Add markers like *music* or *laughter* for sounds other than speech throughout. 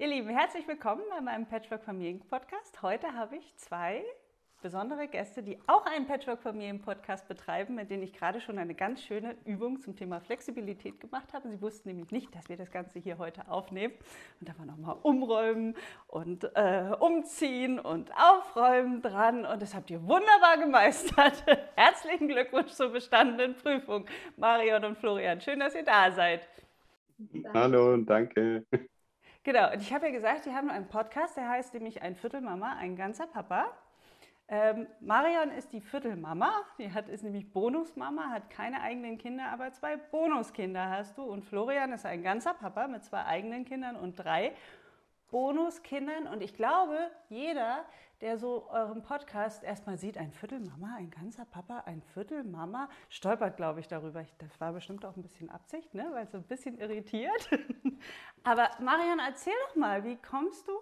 Ihr Lieben, herzlich willkommen bei meinem Patchwork Familien Podcast. Heute habe ich zwei besondere Gäste, die auch einen Patchwork Familien Podcast betreiben, mit denen ich gerade schon eine ganz schöne Übung zum Thema Flexibilität gemacht habe. Sie wussten nämlich nicht, dass wir das Ganze hier heute aufnehmen. Und da war nochmal umräumen und äh, umziehen und aufräumen dran. Und das habt ihr wunderbar gemeistert. *laughs* Herzlichen Glückwunsch zur bestandenen Prüfung, Marion und Florian. Schön, dass ihr da seid. Hallo und danke. Genau, und ich habe ja gesagt, die haben einen Podcast, der heißt nämlich Ein Viertelmama, ein ganzer Papa. Ähm, Marion ist die Viertelmama, die hat, ist nämlich Bonusmama, hat keine eigenen Kinder, aber zwei Bonuskinder hast du. Und Florian ist ein ganzer Papa mit zwei eigenen Kindern und drei Bonuskindern. Und ich glaube, jeder, der so euren Podcast erstmal sieht, ein Viertel Mama, ein ganzer Papa, ein Viertel Mama, stolpert, glaube ich, darüber. Das war bestimmt auch ein bisschen Absicht, ne? weil es so ein bisschen irritiert. *laughs* Aber Marian, erzähl doch mal, wie kommst du,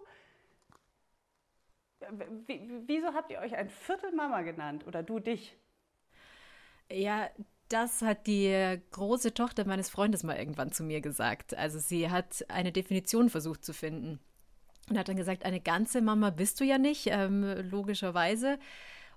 wieso habt ihr euch ein Viertel Mama genannt oder du dich? Ja, das hat die große Tochter meines Freundes mal irgendwann zu mir gesagt. Also sie hat eine Definition versucht zu finden und hat dann gesagt, eine ganze Mama bist du ja nicht, ähm, logischerweise.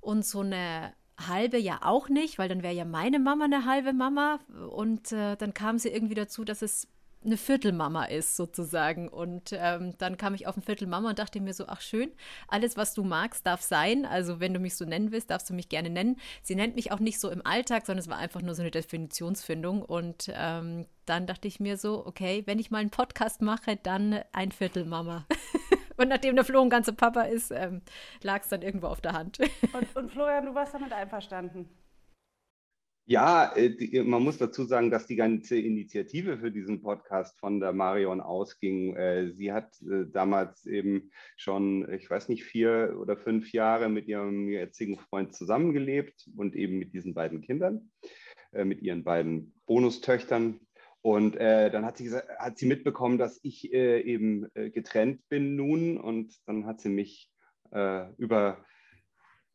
Und so eine halbe ja auch nicht, weil dann wäre ja meine Mama eine halbe Mama. Und äh, dann kam sie irgendwie dazu, dass es eine Viertelmama ist sozusagen. Und ähm, dann kam ich auf ein Viertelmama und dachte mir so, ach schön, alles, was du magst, darf sein. Also wenn du mich so nennen willst, darfst du mich gerne nennen. Sie nennt mich auch nicht so im Alltag, sondern es war einfach nur so eine Definitionsfindung. Und ähm, dann dachte ich mir so, okay, wenn ich mal einen Podcast mache, dann ein Viertelmama. *laughs* und nachdem der Flo ein ganzer Papa ist, ähm, lag es dann irgendwo auf der Hand. und, und Florian, du warst damit einverstanden? Ja, äh, man muss dazu sagen, dass die ganze Initiative für diesen Podcast von der Marion ausging. Äh, sie hat äh, damals eben schon, ich weiß nicht, vier oder fünf Jahre mit ihrem jetzigen Freund zusammengelebt und eben mit diesen beiden Kindern, mit ihren beiden Bonustöchtern. Und dann hat sie, hat sie mitbekommen, dass ich eben getrennt bin nun und dann hat sie mich über,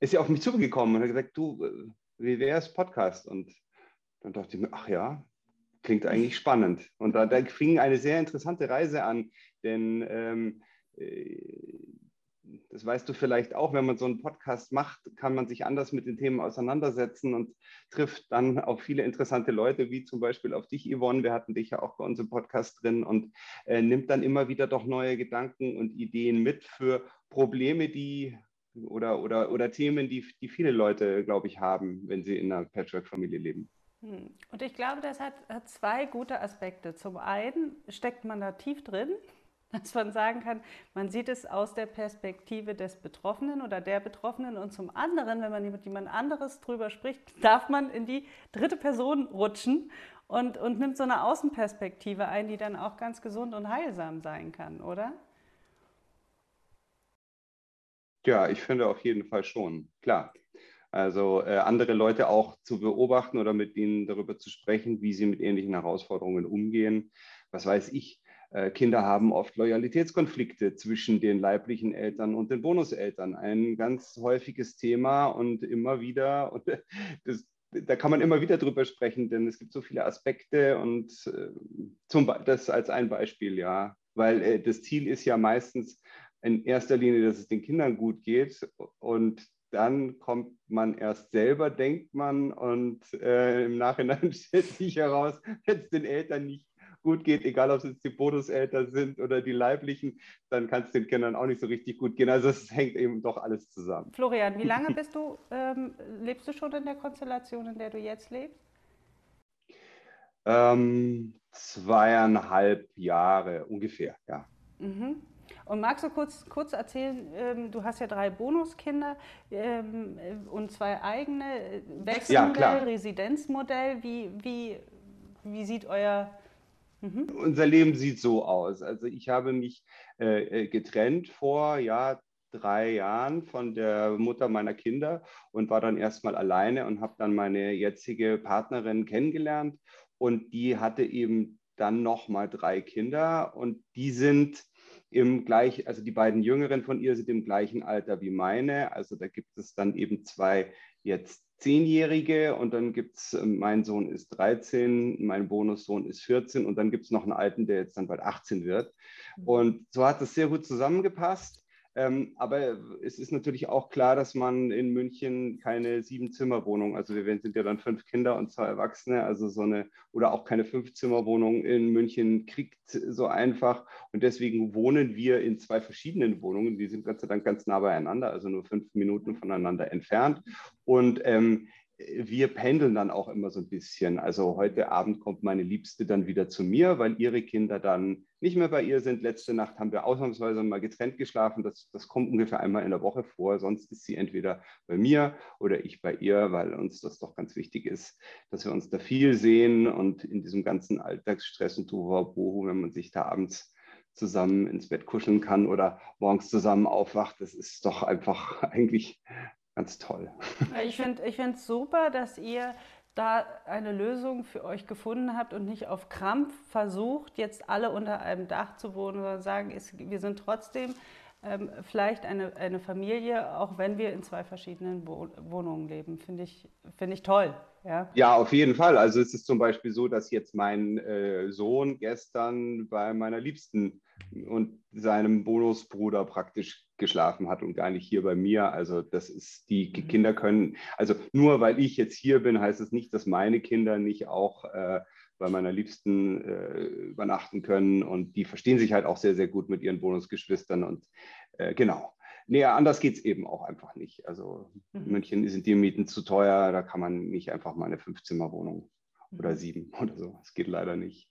ist sie auf mich zugekommen und hat gesagt, du, wie wäre es Podcast? Und dann dachte ich mir, ach ja, klingt eigentlich spannend. Und da, da fing eine sehr interessante Reise an, denn ähm, äh, das weißt du vielleicht auch, wenn man so einen Podcast macht, kann man sich anders mit den Themen auseinandersetzen und trifft dann auf viele interessante Leute, wie zum Beispiel auf dich, Yvonne. Wir hatten dich ja auch bei uns im Podcast drin und äh, nimmt dann immer wieder doch neue Gedanken und Ideen mit für Probleme, die oder, oder, oder Themen, die, die viele Leute, glaube ich, haben, wenn sie in einer Patchwork-Familie leben. Hm. Und ich glaube, das hat, hat zwei gute Aspekte. Zum einen steckt man da tief drin, *laughs* dass man sagen kann, man sieht es aus der Perspektive des Betroffenen oder der Betroffenen. Und zum anderen, wenn man mit jemand anderes drüber spricht, darf man in die dritte Person rutschen und, und nimmt so eine Außenperspektive ein, die dann auch ganz gesund und heilsam sein kann, oder? Ja, ich finde auf jeden Fall schon, klar. Also äh, andere Leute auch zu beobachten oder mit ihnen darüber zu sprechen, wie sie mit ähnlichen Herausforderungen umgehen. Was weiß ich, äh, Kinder haben oft Loyalitätskonflikte zwischen den leiblichen Eltern und den Bonuseltern. Ein ganz häufiges Thema und immer wieder, und *laughs* das, da kann man immer wieder drüber sprechen, denn es gibt so viele Aspekte und äh, zum, das als ein Beispiel, ja. Weil äh, das Ziel ist ja meistens, in erster Linie, dass es den Kindern gut geht und dann kommt man erst selber, denkt man, und äh, im Nachhinein *laughs* stellt sich heraus, wenn es den Eltern nicht gut geht, egal ob es jetzt die Bonuseltern sind oder die leiblichen, dann kann es den Kindern auch nicht so richtig gut gehen. Also es hängt eben doch alles zusammen. Florian, wie lange *laughs* bist du, ähm, lebst du schon in der Konstellation, in der du jetzt lebst? Ähm, zweieinhalb Jahre ungefähr, ja. Mhm. Und magst du kurz, kurz erzählen, ähm, du hast ja drei Bonuskinder ähm, und zwei eigene, Wechselmodell, ja, Residenzmodell. Wie, wie, wie sieht euer... Mhm. Unser Leben sieht so aus. Also ich habe mich äh, äh, getrennt vor ja, drei Jahren von der Mutter meiner Kinder und war dann erstmal alleine und habe dann meine jetzige Partnerin kennengelernt und die hatte eben dann nochmal drei Kinder und die sind im gleich, also die beiden Jüngeren von ihr sind im gleichen Alter wie meine. Also da gibt es dann eben zwei jetzt Zehnjährige und dann gibt es, ähm, mein Sohn ist 13, mein Bonussohn ist 14 und dann gibt es noch einen Alten, der jetzt dann bald 18 wird. Mhm. Und so hat das sehr gut zusammengepasst. Ähm, aber es ist natürlich auch klar, dass man in München keine Sieben-Zimmer-Wohnung, also wir sind ja dann fünf Kinder und zwei Erwachsene, also so eine, oder auch keine Fünf-Zimmer-Wohnung in München kriegt so einfach. Und deswegen wohnen wir in zwei verschiedenen Wohnungen, die sind Gott sei Dank ganz nah beieinander, also nur fünf Minuten voneinander entfernt. Und ähm, wir pendeln dann auch immer so ein bisschen. Also heute Abend kommt meine Liebste dann wieder zu mir, weil ihre Kinder dann nicht mehr bei ihr sind. Letzte Nacht haben wir ausnahmsweise mal getrennt geschlafen. Das, das kommt ungefähr einmal in der Woche vor. Sonst ist sie entweder bei mir oder ich bei ihr, weil uns das doch ganz wichtig ist, dass wir uns da viel sehen und in diesem ganzen Alltagsstress und Tohuwabohu, wenn man sich da abends zusammen ins Bett kuscheln kann oder morgens zusammen aufwacht, das ist doch einfach *laughs* eigentlich ganz toll. Ich finde es super, dass ihr da eine Lösung für euch gefunden habt und nicht auf Krampf versucht, jetzt alle unter einem Dach zu wohnen, sondern sagen, ist, wir sind trotzdem ähm, vielleicht eine, eine Familie, auch wenn wir in zwei verschiedenen Wohnungen leben. Finde ich, find ich toll. Ja? ja, auf jeden Fall. Also es ist zum Beispiel so, dass jetzt mein äh, Sohn gestern bei meiner Liebsten und seinem Bonusbruder praktisch geschlafen hat und gar nicht hier bei mir. Also das ist, die mhm. Kinder können, also nur weil ich jetzt hier bin, heißt es das nicht, dass meine Kinder nicht auch äh, bei meiner Liebsten äh, übernachten können und die verstehen sich halt auch sehr, sehr gut mit ihren Bonusgeschwistern und äh, genau. Nee, anders geht es eben auch einfach nicht. Also in mhm. München sind die Mieten zu teuer, da kann man nicht einfach mal eine Fünfzimmerwohnung oder mhm. sieben oder so. Das geht leider nicht.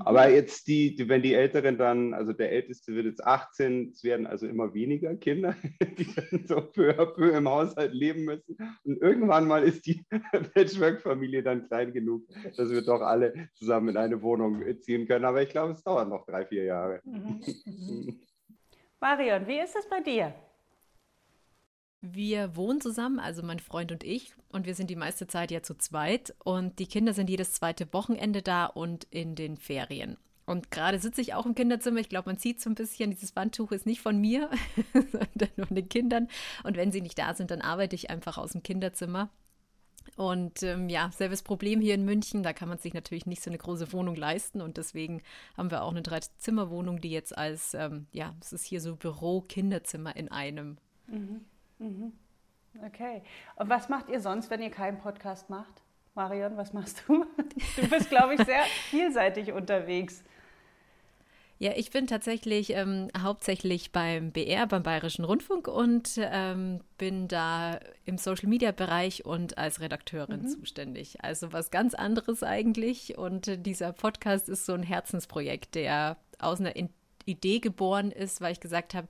Aber jetzt die, die, wenn die Älteren dann, also der Älteste wird jetzt 18, es werden also immer weniger Kinder, *laughs* die dann so peu à peu im Haushalt leben müssen. Und irgendwann mal ist die *laughs* Patchwork-Familie dann klein genug, dass wir doch alle zusammen in eine Wohnung ziehen können. Aber ich glaube, es dauert noch drei, vier Jahre. Mhm. *laughs* Mhm. Marion, wie ist das bei dir? Wir wohnen zusammen, also mein Freund und ich, und wir sind die meiste Zeit ja zu zweit. Und die Kinder sind jedes zweite Wochenende da und in den Ferien. Und gerade sitze ich auch im Kinderzimmer. Ich glaube, man sieht so ein bisschen, dieses Wandtuch ist nicht von mir, *laughs* sondern von den Kindern. Und wenn sie nicht da sind, dann arbeite ich einfach aus dem Kinderzimmer. Und ähm, ja, selbes Problem hier in München. Da kann man sich natürlich nicht so eine große Wohnung leisten. Und deswegen haben wir auch eine Dreizimmerwohnung, die jetzt als, ähm, ja, es ist hier so Büro-Kinderzimmer in einem. Mhm. Mhm. Okay. Und was macht ihr sonst, wenn ihr keinen Podcast macht? Marion, was machst du? *laughs* Du bist, glaube ich, sehr *laughs* vielseitig unterwegs. Ja, ich bin tatsächlich ähm, hauptsächlich beim BR, beim Bayerischen Rundfunk und ähm, bin da im Social-Media-Bereich und als Redakteurin mhm. zuständig. Also was ganz anderes eigentlich. Und dieser Podcast ist so ein Herzensprojekt, der aus einer Idee geboren ist, weil ich gesagt habe,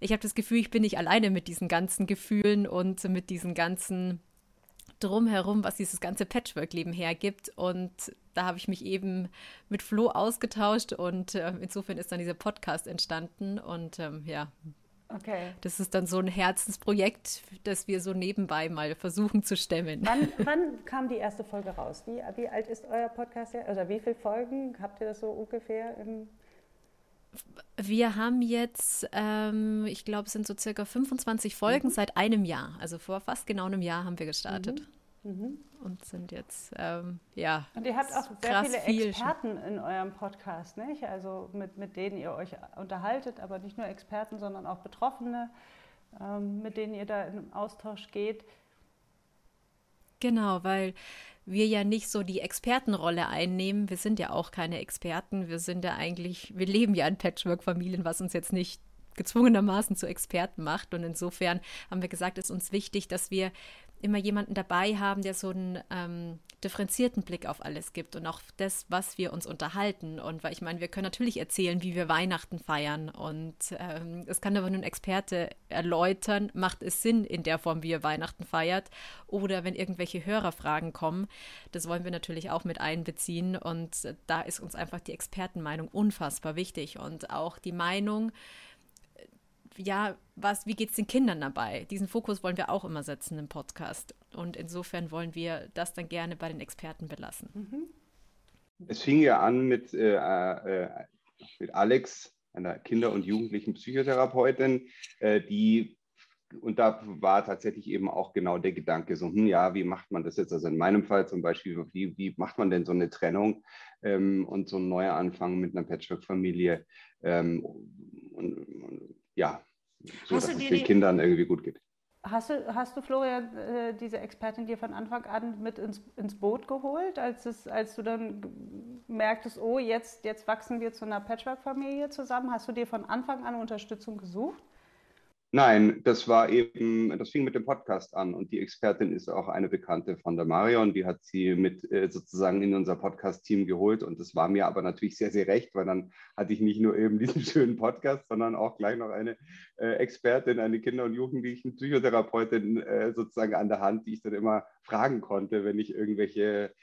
ich habe das Gefühl, ich bin nicht alleine mit diesen ganzen Gefühlen und mit diesen ganzen drumherum, was dieses ganze Patchwork-Leben hergibt. Und da habe ich mich eben mit Flo ausgetauscht und äh, insofern ist dann dieser Podcast entstanden. Und ähm, ja, okay. das ist dann so ein Herzensprojekt, das wir so nebenbei mal versuchen zu stemmen. Wann, *laughs* wann kam die erste Folge raus? Wie, wie alt ist euer Podcast? Oder wie viele Folgen habt ihr das so ungefähr im wir haben jetzt, ähm, ich glaube, es sind so circa 25 Folgen mhm. seit einem Jahr. Also vor fast genau einem Jahr haben wir gestartet. Mhm. Mhm. Und sind jetzt, ähm, ja. Und ihr habt auch sehr viele viel Experten in eurem Podcast, nicht? Also mit, mit denen ihr euch unterhaltet, aber nicht nur Experten, sondern auch Betroffene, ähm, mit denen ihr da in Austausch geht. Genau, weil wir ja nicht so die Expertenrolle einnehmen. Wir sind ja auch keine Experten. Wir sind ja eigentlich, wir leben ja in Patchwork-Familien, was uns jetzt nicht gezwungenermaßen zu Experten macht. Und insofern haben wir gesagt, es ist uns wichtig, dass wir immer jemanden dabei haben, der so einen ähm, differenzierten Blick auf alles gibt und auch das, was wir uns unterhalten. Und weil ich meine, wir können natürlich erzählen, wie wir Weihnachten feiern. Und ähm, es kann aber nur ein Experte erläutern, macht es Sinn in der Form, wie ihr Weihnachten feiert? Oder wenn irgendwelche Hörerfragen kommen, das wollen wir natürlich auch mit einbeziehen. Und da ist uns einfach die Expertenmeinung unfassbar wichtig und auch die Meinung, ja, was, wie geht es den Kindern dabei? Diesen Fokus wollen wir auch immer setzen im Podcast. Und insofern wollen wir das dann gerne bei den Experten belassen. Mhm. Es fing ja an mit, äh, äh, mit Alex, einer Kinder- und Jugendlichen Psychotherapeutin, äh, die und da war tatsächlich eben auch genau der Gedanke so, hm, ja, wie macht man das jetzt? Also in meinem Fall zum Beispiel, wie, wie macht man denn so eine Trennung ähm, und so ein neuer Anfang mit einer Patchwork-Familie? Ähm, und, und, ja, so Hast dass es den Kindern irgendwie gut geht. Hast du, hast du Florian, äh, diese Expertin dir von Anfang an mit ins, ins Boot geholt, als, es, als du dann merktest, oh, jetzt, jetzt wachsen wir zu einer Patchwork-Familie zusammen? Hast du dir von Anfang an Unterstützung gesucht? Nein, das war eben, das fing mit dem Podcast an und die Expertin ist auch eine Bekannte von der Marion, die hat sie mit äh, sozusagen in unser Podcast-Team geholt und das war mir aber natürlich sehr, sehr recht, weil dann hatte ich nicht nur eben *laughs* diesen schönen Podcast, sondern auch gleich noch eine äh, Expertin, eine Kinder- und Jugendlichen Psychotherapeutin äh, sozusagen an der Hand, die ich dann immer fragen konnte, wenn ich irgendwelche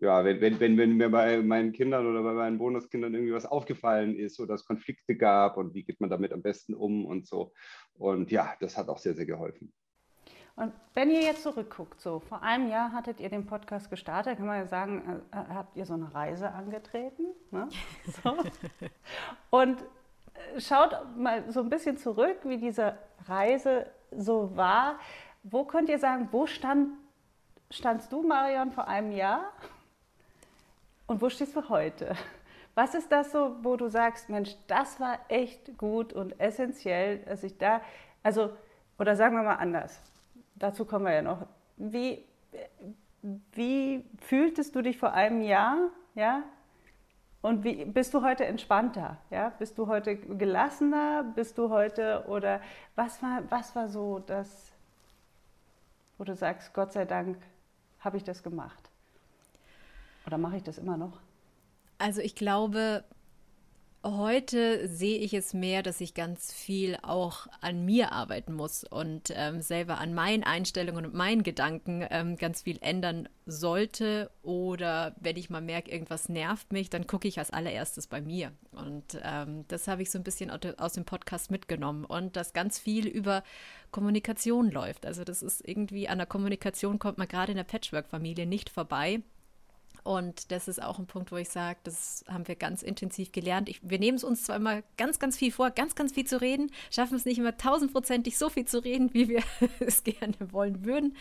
ja, wenn, wenn, wenn, wenn mir bei meinen Kindern oder bei meinen Bonuskindern irgendwie was aufgefallen ist oder es Konflikte gab und wie geht man damit am besten um und so. Und ja, das hat auch sehr, sehr geholfen. Und wenn ihr jetzt zurückguckt, so vor einem Jahr hattet ihr den Podcast gestartet, kann man ja sagen, äh, äh habt ihr so eine Reise angetreten. Ne? *laughs* So. Und äh, schaut mal so ein bisschen zurück, wie diese Reise so war. Wo könnt ihr sagen, wo stand standst du, Marion, vor einem Jahr und wo stehst du heute? Was ist das so, wo du sagst, Mensch, das war echt gut und essentiell, dass ich da, also, oder sagen wir mal anders, dazu kommen wir ja noch. Wie, wie fühltest du dich vor einem Jahr, ja? Und wie bist du heute entspannter? Ja? Bist du heute gelassener? Bist du heute oder was war, was war so das, wo du sagst, Gott sei Dank, habe ich das gemacht? Oder mache ich das immer noch? Also ich glaube, heute sehe ich es mehr, dass ich ganz viel auch an mir arbeiten muss und ähm, selber an meinen Einstellungen und meinen Gedanken ähm, ganz viel ändern sollte. Oder wenn ich mal merke, irgendwas nervt mich, dann gucke ich als allererstes bei mir. Und ähm, das habe ich so ein bisschen aus dem Podcast mitgenommen. Und dass ganz viel über Kommunikation läuft. Also das ist irgendwie, an der Kommunikation kommt man gerade in der Patchwork-Familie nicht vorbei. Und das ist auch ein Punkt, wo ich sage, das haben wir ganz intensiv gelernt. Ich, wir nehmen es uns zwar immer ganz, ganz viel vor, ganz, ganz viel zu reden, schaffen es nicht immer tausendprozentig so viel zu reden, wie wir *laughs* es gerne wollen würden.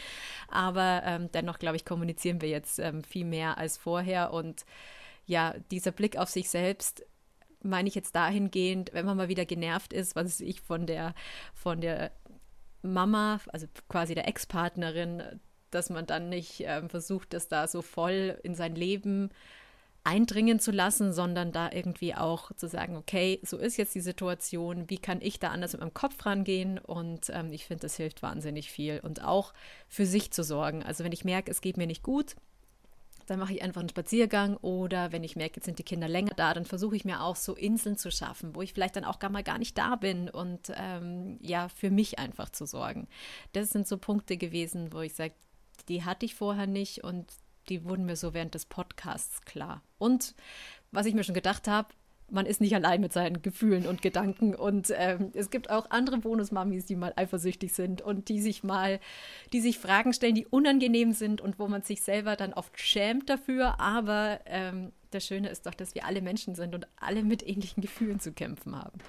Aber ähm, dennoch, glaube ich, kommunizieren wir jetzt ähm, viel mehr als vorher. Und ja, dieser Blick auf sich selbst meine ich jetzt dahingehend, wenn man mal wieder genervt ist, was ich von der, von der Mama, also quasi der Ex-Partnerin, dass man dann nicht äh, versucht, das da so voll in sein Leben eindringen zu lassen, sondern da irgendwie auch zu sagen, okay, so ist jetzt die Situation, wie kann ich da anders mit meinem Kopf rangehen? Und ähm, ich finde, das hilft wahnsinnig viel. Und auch für sich zu sorgen. Also wenn ich merke, es geht mir nicht gut, dann mache ich einfach einen Spaziergang oder wenn ich merke, jetzt sind die Kinder länger da, dann versuche ich mir auch so Inseln zu schaffen, wo ich vielleicht dann auch gar mal gar nicht da bin und ähm, ja, für mich einfach zu sorgen. Das sind so Punkte gewesen, wo ich sage, die hatte ich vorher nicht und die wurden mir so während des Podcasts klar. Und was ich mir schon gedacht habe, man ist nicht allein mit seinen Gefühlen und Gedanken. Und ähm, es gibt auch andere Bonusmamis, die mal eifersüchtig sind und die sich mal, die sich Fragen stellen, die unangenehm sind und wo man sich selber dann oft schämt dafür. Aber ähm, das Schöne ist doch, dass wir alle Menschen sind und alle mit ähnlichen Gefühlen zu kämpfen haben.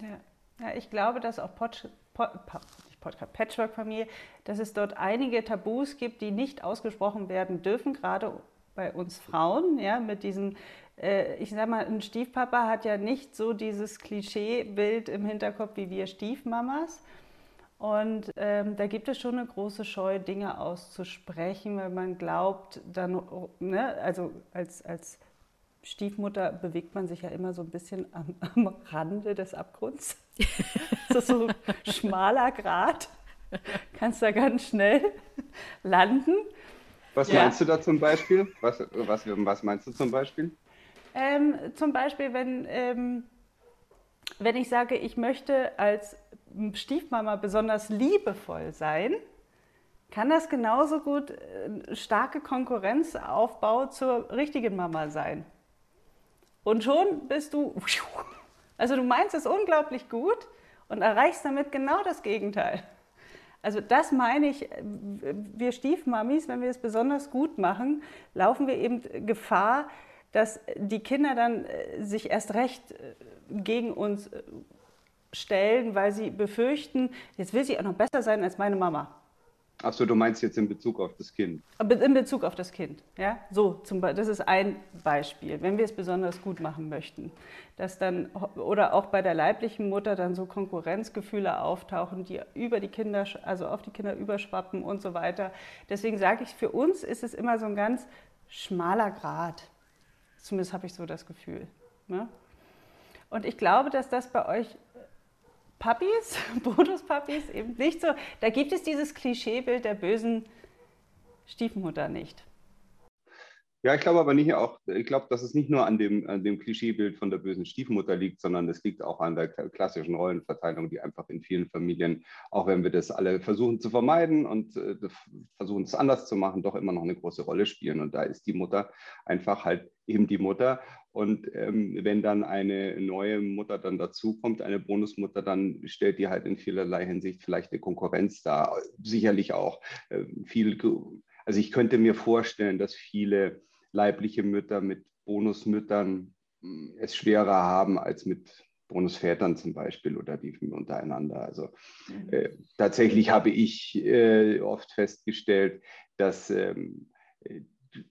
Ja, ja ich glaube, dass auch Pod, Pod, Podcast Patchwork-Familie, dass es dort einige Tabus gibt, die nicht ausgesprochen werden dürfen, gerade bei uns Frauen, ja, mit diesem äh, ich sag mal, ein Stiefpapa hat ja nicht so dieses Klischeebild im Hinterkopf wie wir Stiefmamas. Und ähm, da gibt es schon eine große Scheu, Dinge auszusprechen, weil man glaubt, dann, ne, also als, als Stiefmutter bewegt man sich ja immer so ein bisschen am, *laughs* am Rande des Abgrunds. *laughs* das ist so ein schmaler Grat. Kannst da ganz schnell landen. Was ja. meinst du da zum Beispiel? Was, was, was meinst du zum Beispiel? Ähm, zum Beispiel, wenn, ähm, wenn ich sage, ich möchte als Stiefmama besonders liebevoll sein, kann das genauso gut äh, starke Konkurrenzaufbau zur richtigen Mama sein. Und schon bist du, also du meinst es unglaublich gut und erreichst damit genau das Gegenteil. Also das meine ich, wir Stiefmamis, wenn wir es besonders gut machen, laufen wir eben Gefahr, dass die Kinder dann äh, sich erst recht äh, gegen uns äh, stellen, weil sie befürchten, jetzt will sie auch noch besser sein als meine Mama. Achso, du meinst jetzt in Bezug auf das Kind? In Bezug auf das Kind, ja. So, zum, das ist ein Beispiel, wenn wir es besonders gut machen möchten. Dass dann, oder auch bei der leiblichen Mutter dann so Konkurrenzgefühle auftauchen, die über die Kinder, also auf die Kinder überschwappen und so weiter. Deswegen sage ich, für uns ist es immer so ein ganz schmaler Grad. Zumindest habe ich so das Gefühl. Ne? Und ich glaube, dass das bei euch Puppies, *laughs* Bonuspuppies, eben nicht so. Da gibt es dieses Klischeebild der bösen Stiefmutter nicht. Ja, ich glaube aber nicht auch, ich glaube, dass es nicht nur an dem, an dem Klischeebild von der bösen Stiefmutter liegt, sondern es liegt auch an der klassischen Rollenverteilung, die einfach in vielen Familien, auch wenn wir das alle versuchen zu vermeiden und äh, versuchen es anders zu machen, doch immer noch eine große Rolle spielen. Und da ist die Mutter einfach halt eben die Mutter. Und ähm, wenn dann eine neue Mutter dann dazukommt, eine Bonusmutter, dann stellt die halt in vielerlei Hinsicht vielleicht eine Konkurrenz dar. Sicherlich auch äh, viel, also ich könnte mir vorstellen, dass viele leibliche Mütter mit Bonusmüttern hm, es schwerer haben als mit Bonusvätern zum Beispiel oder die untereinander. Also mhm. äh, tatsächlich habe ich äh, oft festgestellt, dass ähm,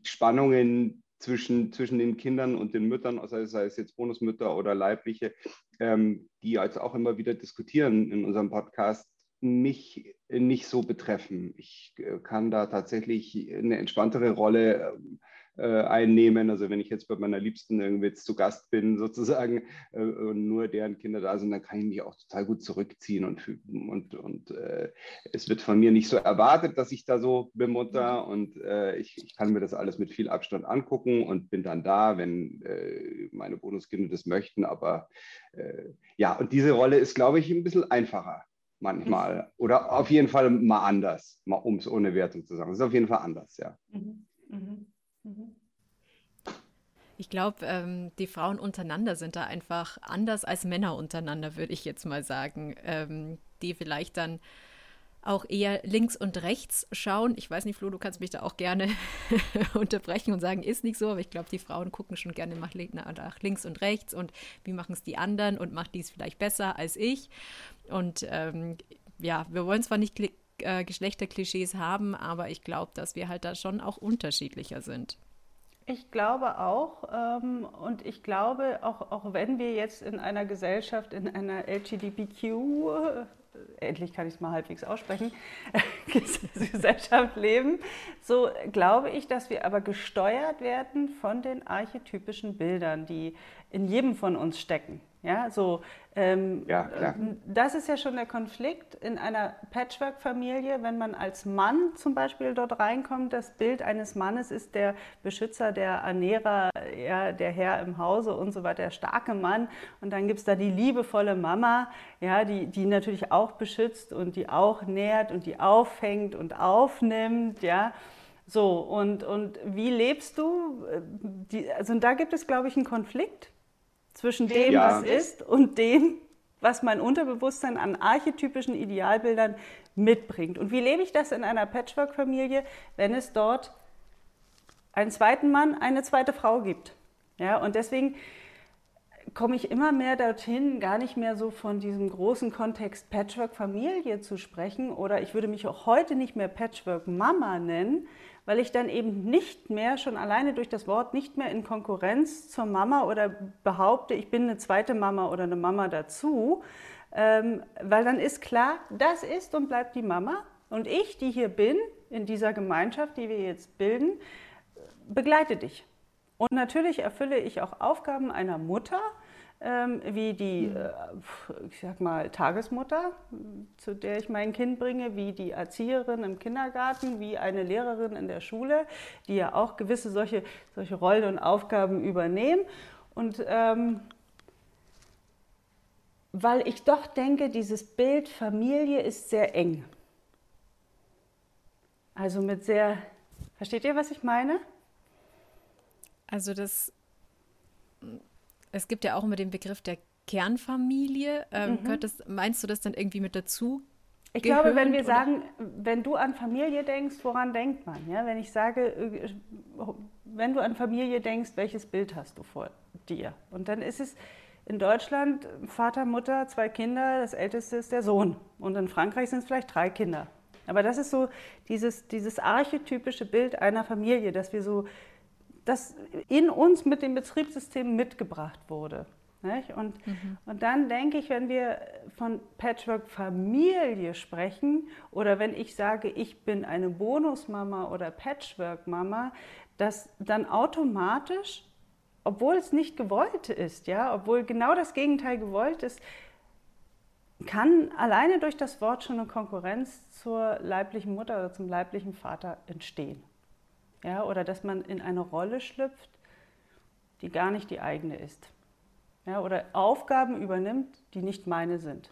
Spannungen zwischen, zwischen den Kindern und den Müttern, sei, sei es jetzt Bonusmütter oder leibliche, ähm, die jetzt auch immer wieder diskutieren in unserem Podcast, mich nicht so betreffen. Ich äh, kann da tatsächlich eine entspanntere Rolle ähm, äh, einnehmen. Also wenn ich jetzt bei meiner Liebsten irgendwie jetzt zu Gast bin *laughs* sozusagen äh, und nur deren Kinder da sind, dann kann ich mich auch total gut zurückziehen und, und, und äh, es wird von mir nicht so erwartet, dass ich da so bemutter und äh, ich, ich kann mir das alles mit viel Abstand angucken und bin dann da, wenn äh, meine Bonuskinder das möchten. Aber äh, ja, und diese Rolle ist, glaube ich, ein bisschen einfacher manchmal. Oder auf jeden Fall mal anders, mal um es ohne Wertung zu sagen. Es ist auf jeden Fall anders, ja. Mhm. Mhm. Ich glaube, ähm, die Frauen untereinander sind da einfach anders als Männer untereinander, würde ich jetzt mal sagen, ähm, die vielleicht dann auch eher links und rechts schauen. Ich weiß nicht, Flo, du kannst mich da auch gerne *laughs* unterbrechen und sagen, ist nicht so, aber ich glaube, die Frauen gucken schon gerne nach, links und rechts und wie machen es die anderen und macht dies vielleicht besser als ich. Und ähm, ja, wir wollen zwar nicht äh, Geschlechterklischees haben, aber ich glaube, dass wir halt da schon auch unterschiedlicher sind. Ich glaube auch. Ähm, und ich glaube, auch, auch wenn wir jetzt in einer Gesellschaft, in einer LGBTQ, äh, endlich kann ich es mal halbwegs aussprechen, *laughs* Gesellschaft leben, so glaube ich, dass wir aber gesteuert werden von den archetypischen Bildern, die in jedem von uns stecken. Ja, so, ähm, ja, klar. Das ist ja schon der Konflikt in einer Patchwork-Familie, wenn man als Mann zum Beispiel dort reinkommt. Das Bild eines Mannes ist der Beschützer, der Ernährer, ja, der Herr im Hause und so weiter, der starke Mann. Und dann gibt es da die liebevolle Mama, ja, die, die natürlich auch beschützt und die auch nährt und die auffängt und aufnimmt. Ja. So, und, und wie lebst du? Die, also da gibt es, glaube ich, einen Konflikt zwischen dem, ja. was ist, und dem, was mein Unterbewusstsein an archetypischen Idealbildern mitbringt. Und wie lebe ich das in einer Patchwork-Familie, wenn es dort einen zweiten Mann, eine zweite Frau gibt? Ja, und deswegen komme ich immer mehr dorthin, gar nicht mehr so von diesem großen Kontext Patchwork-Familie zu sprechen. Oder ich würde mich auch heute nicht mehr Patchwork-Mama nennen, weil ich dann eben nicht mehr, schon alleine durch das Wort, nicht mehr in Konkurrenz zur Mama oder behaupte, ich bin eine zweite Mama oder eine Mama dazu, ähm, weil dann ist klar, das ist und bleibt die Mama und ich, die hier bin, in dieser Gemeinschaft, die wir jetzt bilden, begleite dich. Und natürlich erfülle ich auch Aufgaben einer Mutter, ähm, wie die, mhm. äh, ich sag mal, Tagesmutter, zu der ich mein Kind bringe, wie die Erzieherin im Kindergarten, wie eine Lehrerin in der Schule, die ja auch gewisse solche, solche Rollen und Aufgaben übernehmen. Und ähm, weil ich doch denke, dieses Bild Familie ist sehr eng. Also mit sehr, versteht ihr, was ich meine? Also das es gibt ja auch immer den Begriff der Kernfamilie. Ähm, mhm. das, meinst du das dann irgendwie mit dazu? Ich glaube, wenn wir oder? sagen, wenn du an Familie denkst, woran denkt man? Ja, wenn ich sage, äh, wenn du an Familie denkst, welches Bild hast du vor dir? Und dann ist es in Deutschland Vater, Mutter, zwei Kinder, das älteste ist der Sohn. Und in Frankreich sind es vielleicht drei Kinder. Aber das ist so dieses, dieses archetypische Bild einer Familie, dass wir so, das in uns mit dem Betriebssystem mitgebracht wurde. Und, mhm. und dann denke ich, wenn wir von Patchwork-Familie sprechen oder wenn ich sage, ich bin eine Bonusmama oder Patchwork-Mama, dass dann automatisch obwohl es nicht gewollt ist, ja, obwohl genau das Gegenteil gewollt ist, kann alleine durch das Wort schon eine Konkurrenz zur leiblichen Mutter oder zum leiblichen Vater entstehen. Ja, oder dass man in eine Rolle schlüpft, die gar nicht die eigene ist. Ja, oder Aufgaben übernimmt, die nicht meine sind.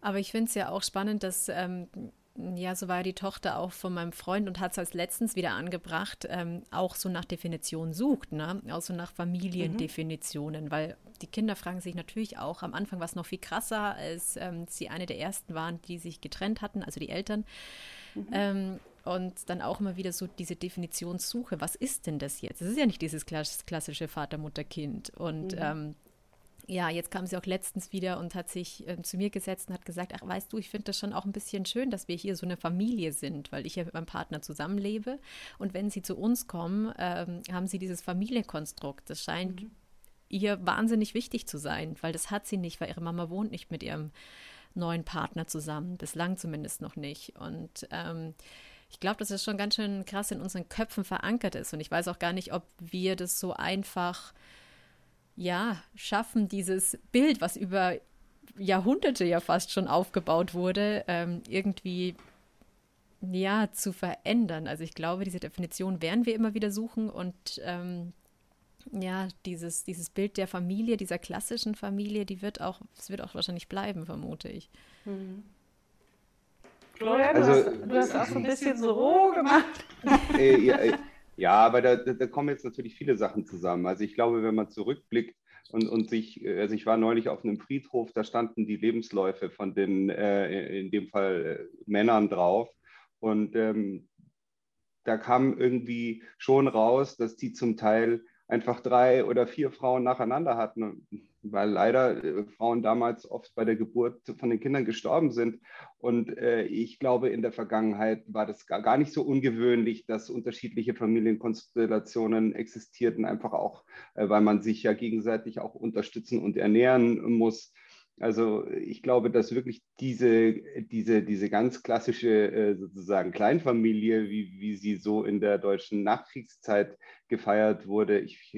Aber ich finde es ja auch spannend, dass ähm, ja, so war die Tochter auch von meinem Freund und hat es als letztens wieder angebracht, ähm, auch so nach Definitionen sucht, ne? auch so nach Familiendefinitionen, mhm. weil die Kinder fragen sich natürlich auch, am Anfang war es noch viel krasser, als ähm, sie eine der ersten waren, die sich getrennt hatten, also die Eltern. Mhm. Ähm, und dann auch immer wieder so diese Definitionssuche, was ist denn das jetzt? Es ist ja nicht dieses klassische Vater, Mutter, Kind. Und mhm. ähm, ja, jetzt kam sie auch letztens wieder und hat sich äh, zu mir gesetzt und hat gesagt, ach weißt du, ich finde das schon auch ein bisschen schön, dass wir hier so eine Familie sind, weil ich ja mit meinem Partner zusammenlebe. Und wenn sie zu uns kommen, ähm, haben sie dieses Familienkonstrukt. Das scheint mhm. ihr wahnsinnig wichtig zu sein, weil das hat sie nicht, weil ihre Mama wohnt nicht mit ihrem neuen Partner zusammen, bislang zumindest noch nicht. Und ähm, ich glaube, dass das schon ganz schön krass in unseren Köpfen verankert ist. Und ich weiß auch gar nicht, ob wir das so einfach ja, schaffen, dieses Bild, was über Jahrhunderte ja fast schon aufgebaut wurde, ähm, irgendwie ja, zu verändern. Also ich glaube, diese Definition werden wir immer wieder suchen und ähm, ja, dieses, dieses Bild der Familie, dieser klassischen Familie, die wird auch, es wird auch wahrscheinlich bleiben, vermute ich. Mhm. Florian, also, du, hast, du hast auch so ein bisschen so roh gemacht. Äh, ja, äh, ja, aber da, da, kommen jetzt natürlich viele Sachen zusammen. Also ich glaube, wenn man zurückblickt und, und sich, also ich war neulich auf einem Friedhof, da standen die Lebensläufe von den, äh, in dem Fall äh, Männern drauf. Und ähm, da kam irgendwie schon raus, dass die zum Teil einfach drei oder vier Frauen nacheinander hatten weil leider äh, Frauen damals oft bei der Geburt von den Kindern gestorben sind. Und äh, ich glaube, in der Vergangenheit war das gar, gar nicht so ungewöhnlich, dass unterschiedliche Familienkonstellationen existierten, einfach auch, äh, weil man sich ja gegenseitig auch unterstützen und ernähren muss. Also ich glaube, dass wirklich diese, diese, diese ganz klassische äh, sozusagen Kleinfamilie, wie, wie sie so in der deutschen Nachkriegszeit gefeiert wurde. Ich,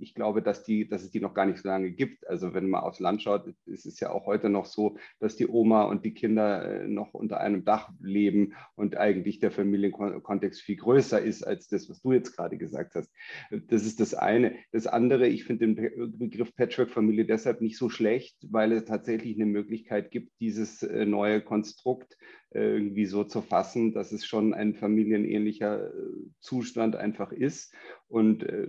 ich glaube, dass, die, dass es die noch gar nicht so lange gibt. Also wenn man aufs Land schaut, ist es ja auch heute noch so, dass die Oma und die Kinder äh, noch unter einem Dach leben und eigentlich der Familienkontext viel größer ist als das, was du jetzt gerade gesagt hast. Das ist das eine. Das andere, ich finde den Begriff Patchwork-Familie deshalb nicht so schlecht, weil es tatsächlich eine Möglichkeit gibt, dieses äh, neue Konstrukt irgendwie so zu fassen, dass es schon ein familienähnlicher äh, Zustand einfach ist. Und äh,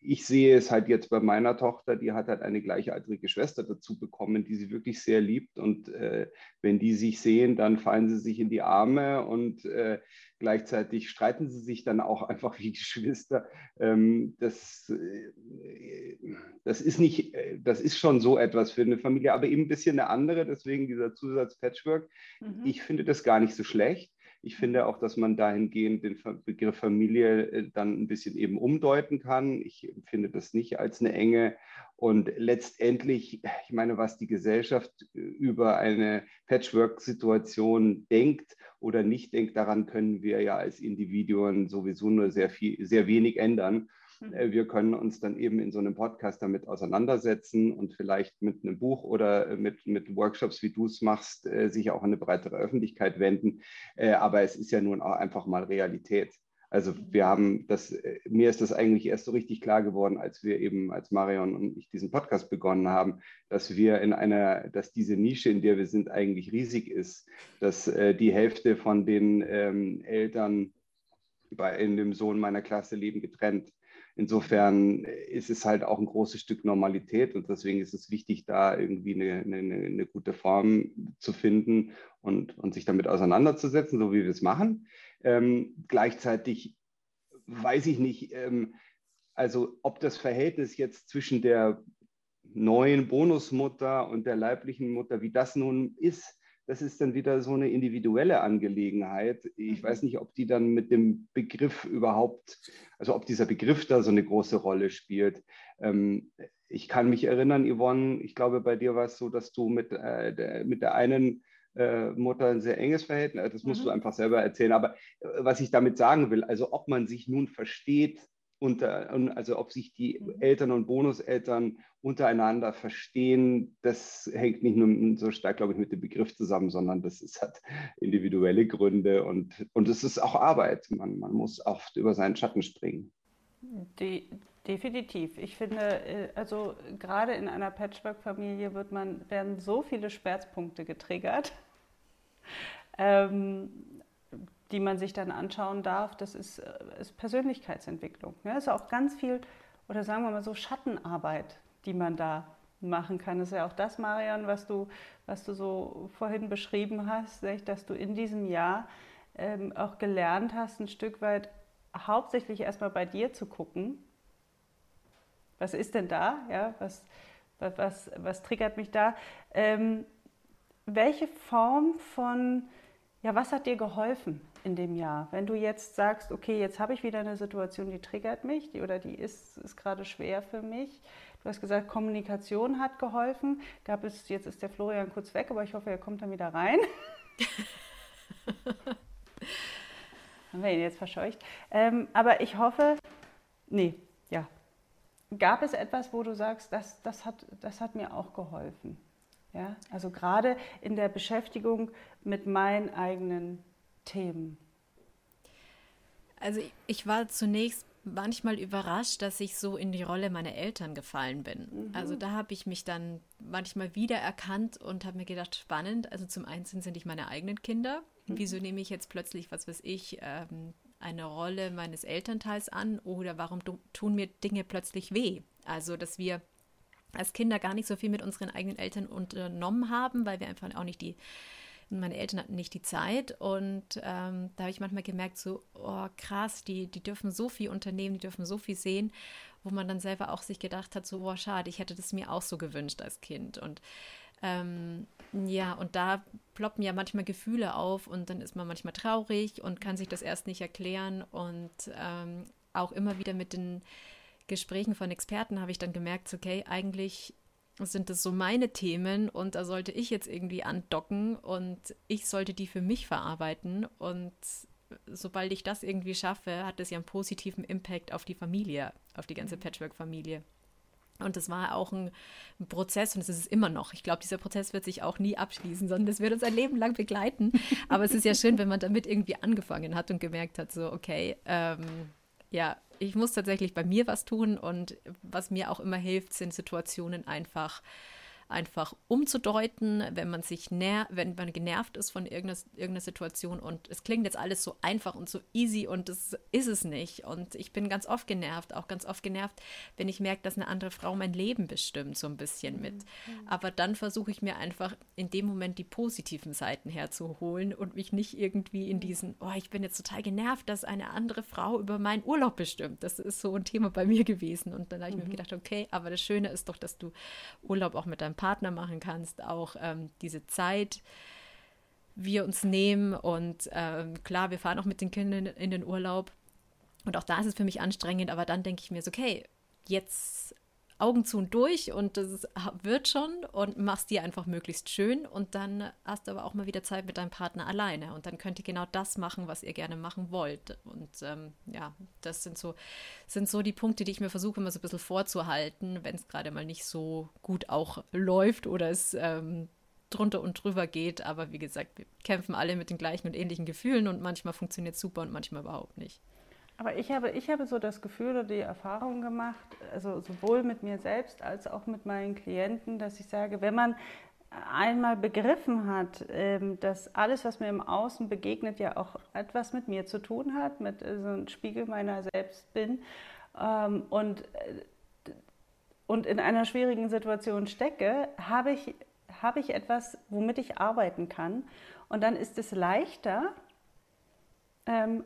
ich sehe es halt jetzt bei meiner Tochter, die hat halt eine gleichaltrige Schwester dazu bekommen, die sie wirklich sehr liebt. Und äh, wenn die sich sehen, dann fallen sie sich in die Arme und äh, gleichzeitig streiten sie sich dann auch einfach wie *laughs* Geschwister. Ähm, das, äh, das ist nicht, äh, das ist schon so etwas für eine Familie, aber eben ein bisschen eine andere, deswegen dieser Zusatz Patchwork. Mhm. Ich finde das gar nicht so schlecht. Ich finde auch, dass man dahingehend den Begriff Familie äh, dann ein bisschen eben umdeuten kann. Ich finde das nicht als eine enge. Und letztendlich, ich meine, was die Gesellschaft äh, über eine Patchwork-Situation denkt oder nicht denkt, daran können wir ja als Individuen sowieso nur sehr viel, sehr wenig ändern. Äh, wir können uns dann eben in so einem Podcast damit auseinandersetzen und vielleicht mit einem Buch oder äh, mit, mit Workshops, wie du es machst, äh, sich auch an eine breitere Öffentlichkeit wenden. Aber es ist ja nun auch einfach mal Realität. Also wir haben das, mir ist das eigentlich erst so richtig klar geworden, als wir eben, als Marion und ich diesen Podcast begonnen haben, dass wir in einer, dass diese Nische, in der wir sind, eigentlich riesig ist, dass die Hälfte von den ähm, Eltern bei, in dem Sohn meiner Klasse leben getrennt. Insofern ist es halt auch ein großes Stück Normalität und deswegen ist es wichtig, da irgendwie eine, eine, eine gute Form zu finden und, und sich damit auseinanderzusetzen, so wie wir es machen. Ähm, gleichzeitig weiß ich nicht, ähm, also ob das Verhältnis jetzt zwischen der neuen Bonusmutter und der leiblichen Mutter, wie das nun ist, das ist dann wieder so eine individuelle Angelegenheit. Ich weiß nicht, ob die dann mit dem Begriff überhaupt, also ob dieser Begriff da so eine große Rolle spielt. Ähm, ich kann mich erinnern, Yvonne, ich glaube, bei dir war es so, dass du mit, äh, der, mit der einen äh, Mutter ein sehr enges Verhältnis, das musst mhm. du einfach selber erzählen. Aber äh, was ich damit sagen will, also ob man sich nun versteht, unter, also ob sich die mhm. Eltern und Bonuseltern untereinander verstehen, das hängt nicht nur so stark, glaube ich, mit dem Begriff zusammen, sondern das ist, hat individuelle Gründe und, und es ist auch Arbeit. Man, man muss oft über seinen Schatten springen. Die, definitiv. Ich finde, äh, also gerade in einer Patchwork-Familie wird man, werden so viele Schmerzpunkte getriggert. *laughs* Ähm, die man sich dann anschauen darf, das ist, äh, ist Persönlichkeitsentwicklung. Ja, ist auch ganz viel, oder sagen wir mal so, Schattenarbeit, die man da machen kann. Das ist ja auch das, Marian, was du, was du so vorhin beschrieben hast, dass du in diesem Jahr ähm, auch gelernt hast, ein Stück weit hauptsächlich erstmal bei dir zu gucken. Was ist denn da? Ja, was, was, was triggert mich da? Ähm, welche Form von, ja, was hat dir geholfen in dem Jahr? Wenn du jetzt sagst, okay, jetzt habe ich wieder eine Situation, die triggert mich die, oder die ist, ist gerade schwer für mich. Du hast gesagt, Kommunikation hat geholfen. Gab es, jetzt ist der Florian kurz weg, aber ich hoffe, er kommt dann wieder rein. *laughs* Haben wir ihn jetzt verscheucht. Ähm, aber ich hoffe, nee, ja. Gab es etwas, wo du sagst, das, das, hat, das hat mir auch geholfen? Ja? Also gerade in der Beschäftigung mit meinen eigenen Themen? Also ich war zunächst manchmal überrascht, dass ich so in die Rolle meiner Eltern gefallen bin. Mhm. Also da habe ich mich dann manchmal wieder erkannt und habe mir gedacht, spannend. Also zum einen sind nicht meine eigenen Kinder. Mhm. Wieso nehme ich jetzt plötzlich, was weiß ich, ähm, eine Rolle meines Elternteils an oder warum tun mir Dinge plötzlich weh? Also dass wir als Kinder gar nicht so viel mit unseren eigenen Eltern unternommen haben, weil wir einfach auch nicht die meine Eltern hatten nicht die Zeit und ähm, da habe ich manchmal gemerkt, so, oh krass, die, die dürfen so viel unternehmen, die dürfen so viel sehen, wo man dann selber auch sich gedacht hat, so, oh schade, ich hätte das mir auch so gewünscht als Kind. Und ähm, ja, und da ploppen ja manchmal Gefühle auf und dann ist man manchmal traurig und kann sich das erst nicht erklären und ähm, auch immer wieder mit den Gesprächen von Experten habe ich dann gemerkt, okay, eigentlich sind das so meine Themen und da sollte ich jetzt irgendwie andocken und ich sollte die für mich verarbeiten und sobald ich das irgendwie schaffe, hat das ja einen positiven Impact auf die Familie, auf die ganze mhm. Patchwork-Familie. Und das war auch ein, ein Prozess und es ist es immer noch. Ich glaube, dieser Prozess wird sich auch nie abschließen, sondern es wird uns ein Leben lang begleiten. Aber es ist ja schön, wenn man damit irgendwie angefangen hat und gemerkt hat, so, okay, ähm, ja, ich muss tatsächlich bei mir was tun und was mir auch immer hilft, sind Situationen einfach einfach umzudeuten, wenn man sich ner wenn man genervt ist von irgendeiner, irgendeiner Situation und es klingt jetzt alles so einfach und so easy und das ist es nicht. Und ich bin ganz oft genervt, auch ganz oft genervt, wenn ich merke, dass eine andere Frau mein Leben bestimmt, so ein bisschen mit. Mhm. Aber dann versuche ich mir einfach in dem Moment die positiven Seiten herzuholen und mich nicht irgendwie in diesen, oh, ich bin jetzt total genervt, dass eine andere Frau über meinen Urlaub bestimmt. Das ist so ein Thema bei mir gewesen. Und dann habe ich mhm. mir gedacht, okay, aber das Schöne ist doch, dass du Urlaub auch mit deinem Partner machen kannst, auch ähm, diese Zeit wir uns nehmen. Und ähm, klar, wir fahren auch mit den Kindern in den Urlaub. Und auch da ist es für mich anstrengend, aber dann denke ich mir so, okay, jetzt Augen zu und durch und das wird schon und machst dir einfach möglichst schön und dann hast du aber auch mal wieder Zeit mit deinem Partner alleine und dann könnt ihr genau das machen, was ihr gerne machen wollt. Und ähm, ja, das sind so, sind so die Punkte, die ich mir versuche immer so ein bisschen vorzuhalten, wenn es gerade mal nicht so gut auch läuft oder es ähm, drunter und drüber geht. Aber wie gesagt, wir kämpfen alle mit den gleichen und ähnlichen Gefühlen und manchmal funktioniert es super und manchmal überhaupt nicht. Aber ich habe, ich habe so das Gefühl oder die Erfahrung gemacht, also sowohl mit mir selbst als auch mit meinen Klienten, dass ich sage, wenn man einmal begriffen hat, ähm, dass alles, was mir im Außen begegnet, ja auch etwas mit mir zu tun hat, mit äh, so einem Spiegel meiner selbst bin ähm, und, äh, und in einer schwierigen Situation stecke, habe ich, habe ich etwas, womit ich arbeiten kann. Und dann ist es leichter,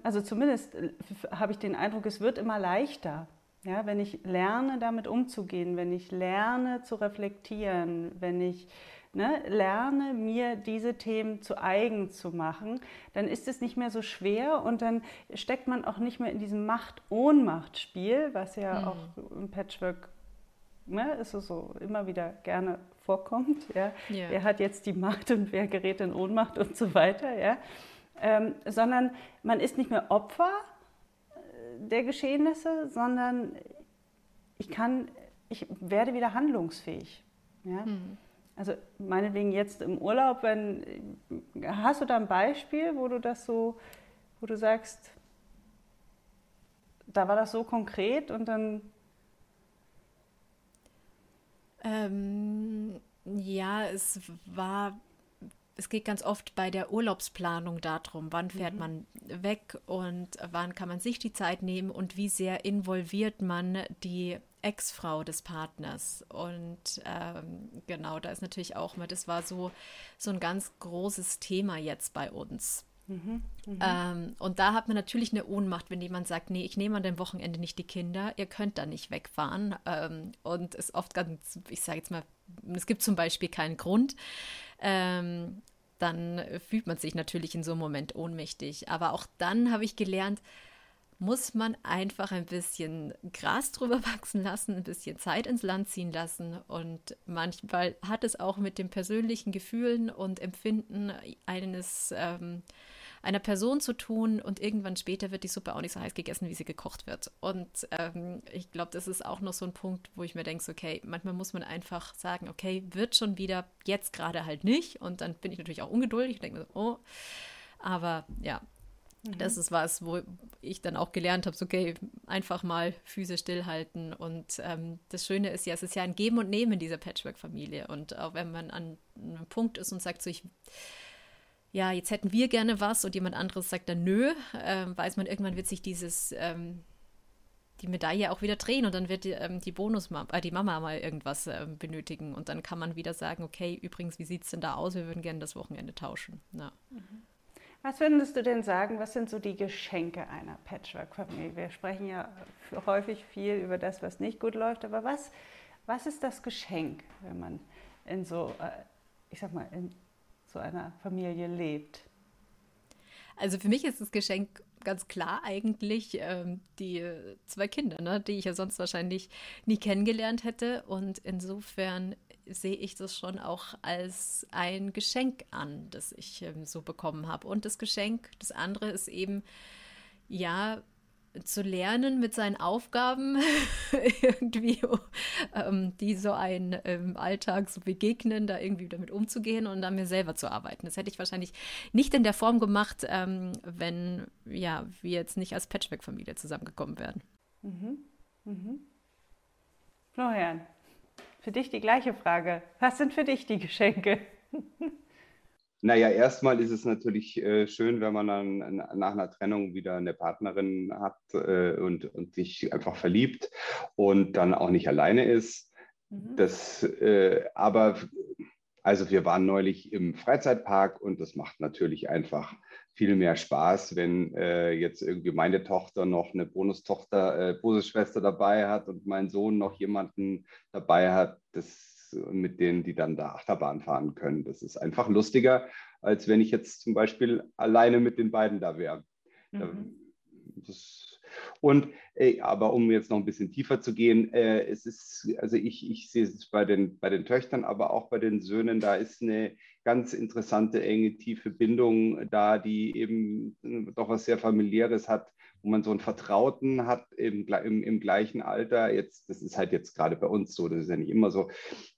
also zumindest äh, habe ich den Eindruck, es wird immer leichter, Ja, wenn ich lerne, damit umzugehen, wenn ich lerne zu reflektieren, wenn ich ne, lerne, mir diese Themen zu eigen zu machen, dann ist es nicht mehr so schwer und dann steckt man auch nicht mehr in diesem Macht-Ohnmacht-Spiel, was ja mhm. auch im Patchwork ne, ist es so immer wieder gerne vorkommt. Ja? ja? Wer hat jetzt die Macht und wer gerät in Ohnmacht und so weiter. Ja? Ähm, sondern man ist nicht mehr Opfer äh, der Geschehnisse, sondern ich kann, ich werde wieder handlungsfähig. Ja? Mhm. Also meinetwegen jetzt im Urlaub, wenn hast du da ein Beispiel, wo du das so, wo du sagst, da war das so konkret und dann ähm, ja, es war, es geht ganz oft bei der Urlaubsplanung darum, wann fährt mhm. man weg und wann kann man sich die Zeit nehmen und wie sehr involviert man die Ex-Frau des Partners. Und ähm, genau, da ist natürlich auch mal, das war so, so ein ganz großes Thema jetzt bei uns. Mhm, mhm, ähm, und da hat man natürlich eine Ohnmacht, wenn jemand sagt, nee, ich nehme an dem Wochenende nicht die Kinder, ihr könnt da nicht wegfahren. Ähm, und es oft ganz, ich sage jetzt mal, es gibt zum Beispiel keinen Grund. Ähm, dann fühlt man sich natürlich in so einem Moment ohnmächtig. Aber auch dann habe ich gelernt, muss man einfach ein bisschen Gras drüber *laughs* wachsen lassen, ein bisschen Zeit ins Land ziehen lassen. Und manchmal hat es auch mit den persönlichen Gefühlen und Empfinden eines ähm, einer Person zu tun und irgendwann später wird die Suppe auch nicht so heiß gegessen, wie sie gekocht wird. Und ähm, ich glaube, das ist auch noch so ein Punkt, wo ich mir denke, okay, manchmal muss man einfach sagen, okay, wird schon wieder, jetzt gerade halt nicht. Und dann bin ich natürlich auch ungeduldig und denke mir so, oh. Aber ja, mhm. das ist was, wo ich dann auch gelernt habe, so, okay, einfach mal Füße stillhalten. Und ähm, das Schöne ist ja, es ist ja ein Geben und Nehmen in dieser Patchwork-Familie. Und auch wenn man an einem Punkt ist und sagt, so, ich ja, jetzt hätten wir gerne was und jemand anderes sagt dann nö, äh, weiß man, irgendwann wird sich dieses, ähm, die Medaille auch wieder drehen und dann wird die, ähm, die Bonus, äh, die Mama mal irgendwas äh, benötigen und dann kann man wieder sagen, okay, übrigens, wie sieht es denn da aus? Wir würden gerne das Wochenende tauschen. Ja. Mhm. Was würdest du denn sagen, was sind so die Geschenke einer Patchwork-Familie? Wir sprechen ja häufig viel über das, was nicht gut läuft, aber was, was ist das Geschenk, wenn man in so, äh, ich sag mal, in so einer Familie lebt? Also für mich ist das Geschenk ganz klar eigentlich ähm, die zwei Kinder, ne, die ich ja sonst wahrscheinlich nie kennengelernt hätte. Und insofern sehe ich das schon auch als ein Geschenk an, das ich ähm, so bekommen habe. Und das Geschenk, das andere ist eben, ja, zu lernen mit seinen Aufgaben *laughs* irgendwie, ähm, die so einen im Alltag so begegnen, da irgendwie damit umzugehen und an mir selber zu arbeiten. Das hätte ich wahrscheinlich nicht in der Form gemacht, ähm, wenn ja, wir jetzt nicht als Patchwork-Familie zusammengekommen wären. Mhm. Mhm. Florian, für dich die gleiche Frage. Was sind für dich die Geschenke? Naja, erstmal ist es natürlich äh, schön, wenn man dann nach einer Trennung wieder eine Partnerin hat äh, und, und sich einfach verliebt und dann auch nicht alleine ist. Mhm. Das, äh, aber also wir waren neulich im Freizeitpark und das macht natürlich einfach viel mehr Spaß, wenn äh, jetzt irgendwie meine Tochter noch eine Bonustochter, äh, Bonusschwester dabei hat und mein Sohn noch jemanden dabei hat. Das mit denen, die dann da Achterbahn fahren können. Das ist einfach lustiger, als wenn ich jetzt zum Beispiel alleine mit den beiden da wäre. Mhm. und ey, aber um jetzt noch ein bisschen tiefer zu gehen, äh, es ist, also ich, ich sehe es bei den, bei den Töchtern, aber auch bei den Söhnen, da ist eine ganz interessante, enge, tiefe Bindung da, die eben doch was sehr familiäres hat wo man so einen Vertrauten hat im, im, im, gleichen Alter. Jetzt, das ist halt jetzt gerade bei uns so, das ist ja nicht immer so,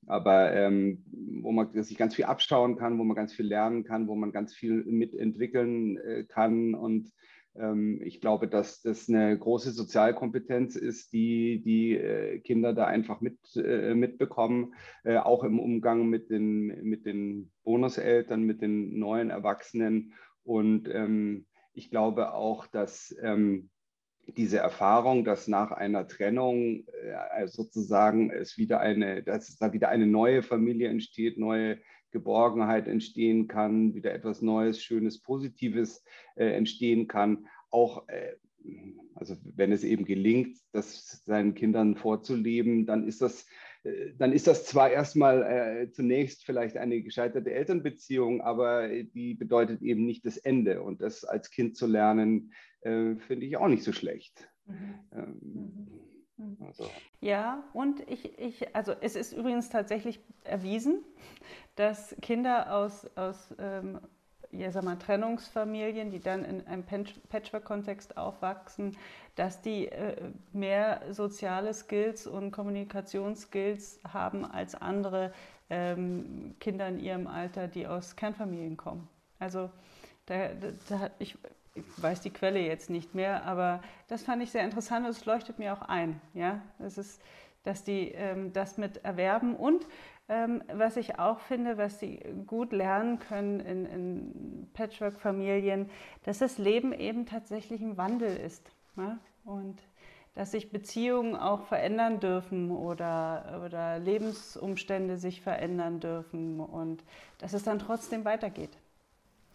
aber ähm, wo man sich ganz viel abschauen kann, wo man ganz viel lernen kann, wo man ganz viel mitentwickeln äh, kann. Und ähm, ich glaube, dass das eine große Sozialkompetenz ist, die die äh, Kinder da einfach mit, äh, mitbekommen, äh, auch im Umgang mit den, mit den Bonuseltern, mit den neuen Erwachsenen. Und ähm, ich glaube auch, dass ähm, diese Erfahrung, dass nach einer Trennung äh, sozusagen es wieder eine, dass da wieder eine neue Familie entsteht, neue Geborgenheit entstehen kann, wieder etwas Neues, Schönes, Positives äh, entstehen kann, auch äh, also wenn es eben gelingt, das seinen Kindern vorzuleben, dann ist das, äh, dann ist das zwar erstmal äh, zunächst vielleicht eine gescheiterte Elternbeziehung, aber die bedeutet eben nicht das Ende. Und das als Kind zu lernen, äh, finde ich auch nicht so schlecht. Mhm. Ähm, mhm. also. Ja, und ich, ich, also es ist übrigens tatsächlich erwiesen, dass Kinder aus, aus ähm, ja, sag mal, Trennungsfamilien, die dann in einem Patchwork-Kontext aufwachsen, dass die äh, mehr soziale Skills und Kommunikationsskills haben als andere ähm, Kinder in ihrem Alter, die aus Kernfamilien kommen. Also da, da, ich, ich weiß die Quelle jetzt nicht mehr, aber das fand ich sehr interessant und es leuchtet mir auch ein. Ja? Das ist, dass die ähm, das mit erwerben und ähm, was ich auch finde, was sie gut lernen können in, in Patchwork-Familien, dass das Leben eben tatsächlich ein Wandel ist. Ne? Und dass sich Beziehungen auch verändern dürfen oder, oder Lebensumstände sich verändern dürfen und dass es dann trotzdem weitergeht.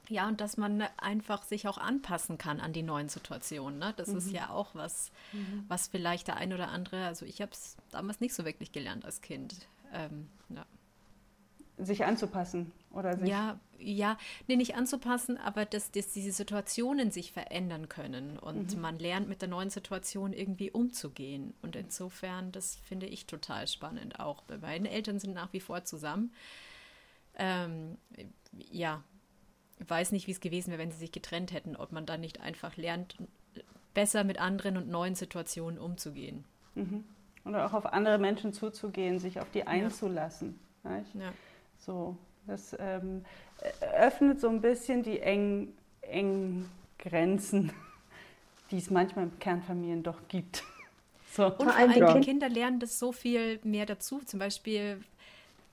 Ja, und dass man einfach sich auch anpassen kann an die neuen Situationen. Ne? Das mhm. ist ja auch was, mhm. was vielleicht der ein oder andere, also ich habe es damals nicht so wirklich gelernt als Kind. Ähm, ja. Sich anzupassen oder sich. Ja, ja, nee, nicht anzupassen, aber dass, dass diese Situationen sich verändern können und mhm. man lernt mit der neuen Situation irgendwie umzugehen. Und insofern, das finde ich total spannend auch. Meine Eltern sind nach wie vor zusammen. Ähm, ja, weiß nicht, wie es gewesen wäre, wenn sie sich getrennt hätten, ob man dann nicht einfach lernt, besser mit anderen und neuen Situationen umzugehen. Mhm. Oder auch auf andere Menschen zuzugehen, sich auf die einzulassen. Ja. ja. So, das ähm, öffnet so ein bisschen die engen, engen Grenzen, die es manchmal in Kernfamilien doch gibt. *laughs* So. Und vor allem ja. Kinder lernen das so viel mehr dazu. Zum Beispiel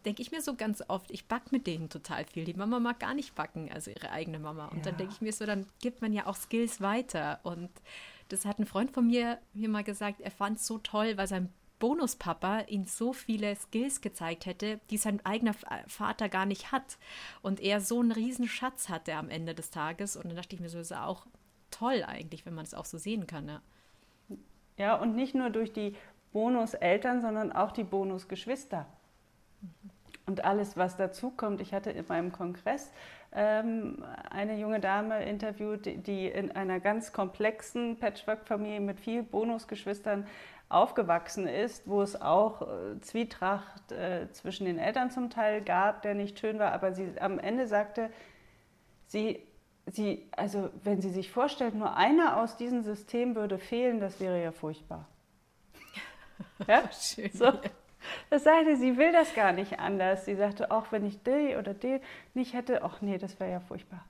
denke ich mir so ganz oft, ich backe mit denen total viel. Die Mama mag gar nicht backen, also ihre eigene Mama. Und ja. dann denke ich mir so, dann gibt man ja auch Skills weiter. Und das hat ein Freund von mir mir mal gesagt, er fand es so toll, weil sein Bonuspapa ihm so viele Skills gezeigt hätte, die sein eigener Vater gar nicht hat. Und er so einen riesen Schatz hatte am Ende des Tages. Und dann dachte ich mir so, ist auch toll eigentlich, wenn man es auch so sehen kann. Ja. ja, und nicht nur durch die Bonuseltern, sondern auch die Bonusgeschwister. Mhm. Und alles, was dazu kommt. Ich hatte in meinem Kongress ähm, eine junge Dame interviewt, die in einer ganz komplexen Patchwork-Familie mit vielen Bonusgeschwistern aufgewachsen ist, wo es auch äh, Zwietracht äh, zwischen den Eltern zum Teil gab, der nicht schön war, aber sie am Ende sagte, sie, sie, also wenn sie sich vorstellt, nur einer aus diesem System würde fehlen, das wäre ja furchtbar. *laughs* ja? Schön. So. Das sagte, sie will das gar nicht anders. Sie sagte, auch wenn ich die oder die nicht hätte, ach nee, das wäre ja furchtbar.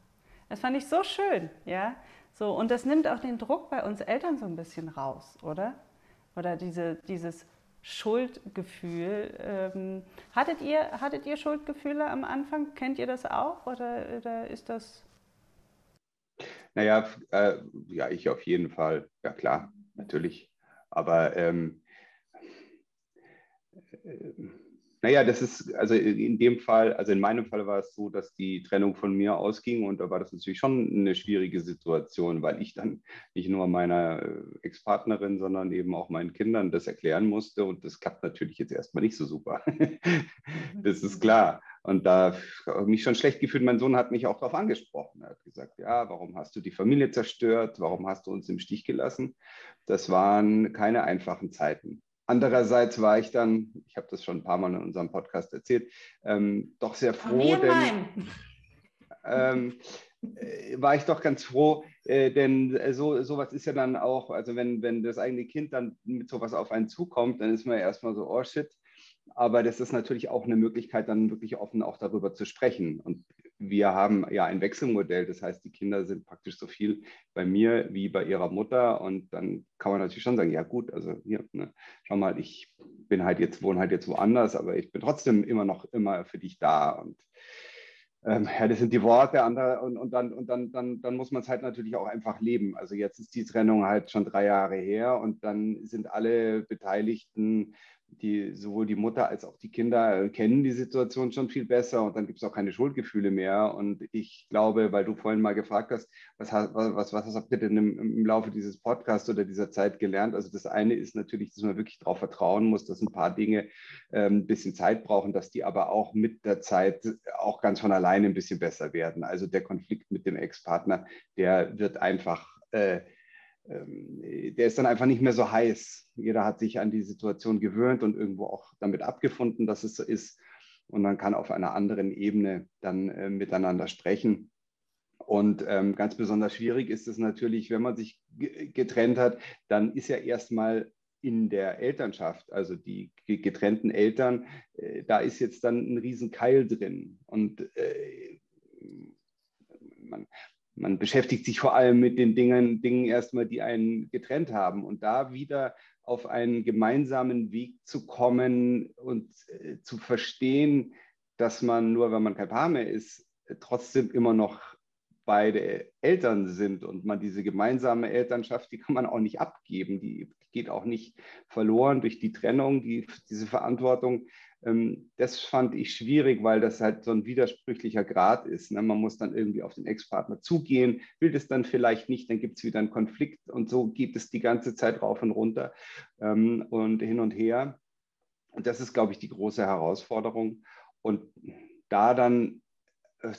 Das fand ich so schön, ja. So, und das nimmt auch den Druck bei uns Eltern so ein bisschen raus, oder? Oder diese, dieses Schuldgefühl. Ähm, hattet, ihr, hattet ihr Schuldgefühle am Anfang? Kennt ihr das auch oder, oder ist das? Naja, äh, ja, ich auf jeden Fall. Ja klar, natürlich. Aber ähm, äh, naja, das ist, also in dem Fall, also in meinem Fall war es so, dass die Trennung von mir ausging und da war das natürlich schon eine schwierige Situation, weil ich dann nicht nur meiner äh, Ex-Partnerin, sondern eben auch meinen Kindern das erklären musste und das klappt natürlich jetzt erstmal nicht so super. *laughs* das ist klar. Und da habe ich mich schon schlecht gefühlt. Mein Sohn hat mich auch darauf angesprochen. Er hat gesagt, ja, warum hast du die Familie zerstört? Warum hast du uns im Stich gelassen? Das waren keine einfachen Zeiten. Andererseits war ich dann, ich habe das schon ein paar Mal in unserem Podcast erzählt, ähm, doch sehr froh, denn ähm, äh, war ich doch ganz froh, äh, denn äh, so sowas ist ja dann auch, also wenn, wenn das eigene Kind dann mit sowas auf einen zukommt, dann ist man ja erstmal so, oh shit. Aber das ist natürlich auch eine Möglichkeit, dann wirklich offen auch darüber zu sprechen. Und wir haben ja ein Wechselmodell, das heißt, die Kinder sind praktisch so viel bei mir wie bei ihrer Mutter. Und dann kann man natürlich schon sagen, ja gut, also hier, ne, schau mal, ich bin halt jetzt, wohne halt jetzt woanders, aber ich bin trotzdem immer noch immer für dich da. Und ähm, ja, das sind die Worte andere, und, und, dann, und dann, dann, dann muss man es halt natürlich auch einfach leben. Also jetzt ist die Trennung halt schon drei Jahre her und dann sind alle Beteiligten die, sowohl die Mutter als auch die Kinder äh, kennen die Situation schon viel besser und dann gibt es auch keine Schuldgefühle mehr. Und ich glaube, weil du vorhin mal gefragt hast, was, was, was, habt ihr denn im, im, Laufe dieses Podcasts oder dieser Zeit gelernt? Also das eine ist natürlich, dass man wirklich darauf vertrauen muss, dass ein paar Dinge ähm, ein bisschen Zeit brauchen, dass die aber auch mit der Zeit auch ganz von alleine ein bisschen besser werden. Also der Konflikt mit dem Ex-Partner, der wird einfach... Äh, der ist dann einfach nicht mehr so heiß. Jeder hat sich an die Situation gewöhnt und irgendwo auch damit abgefunden, dass es so ist. Und man kann auf einer anderen Ebene dann äh, miteinander sprechen. Und ähm, ganz besonders schwierig ist es natürlich, wenn man sich getrennt hat, dann ist ja erstmal in der Elternschaft, also die getrennten Eltern, äh, da ist jetzt dann ein Riesenkeil drin. Und äh, man, man beschäftigt sich vor allem mit den Dingen, Dingen erstmal, die einen getrennt haben. Und da wieder auf einen gemeinsamen Weg zu kommen und äh, zu verstehen, dass man nur, wenn man kein Paar mehr ist, trotzdem immer noch beide Eltern sind und man diese gemeinsame Elternschaft, die kann man auch nicht abgeben, die geht auch nicht verloren durch die Trennung, die, diese Verantwortung ähm, das fand ich schwierig, weil das halt so ein widersprüchlicher Grad ist. Ne? Man muss dann irgendwie auf den Ex-Partner zugehen, will das dann vielleicht nicht, dann gibt es wieder einen Konflikt und so geht es die ganze Zeit rauf und runter ähm, und hin und her. Und das ist, glaube ich, die große Herausforderung. Und da dann äh,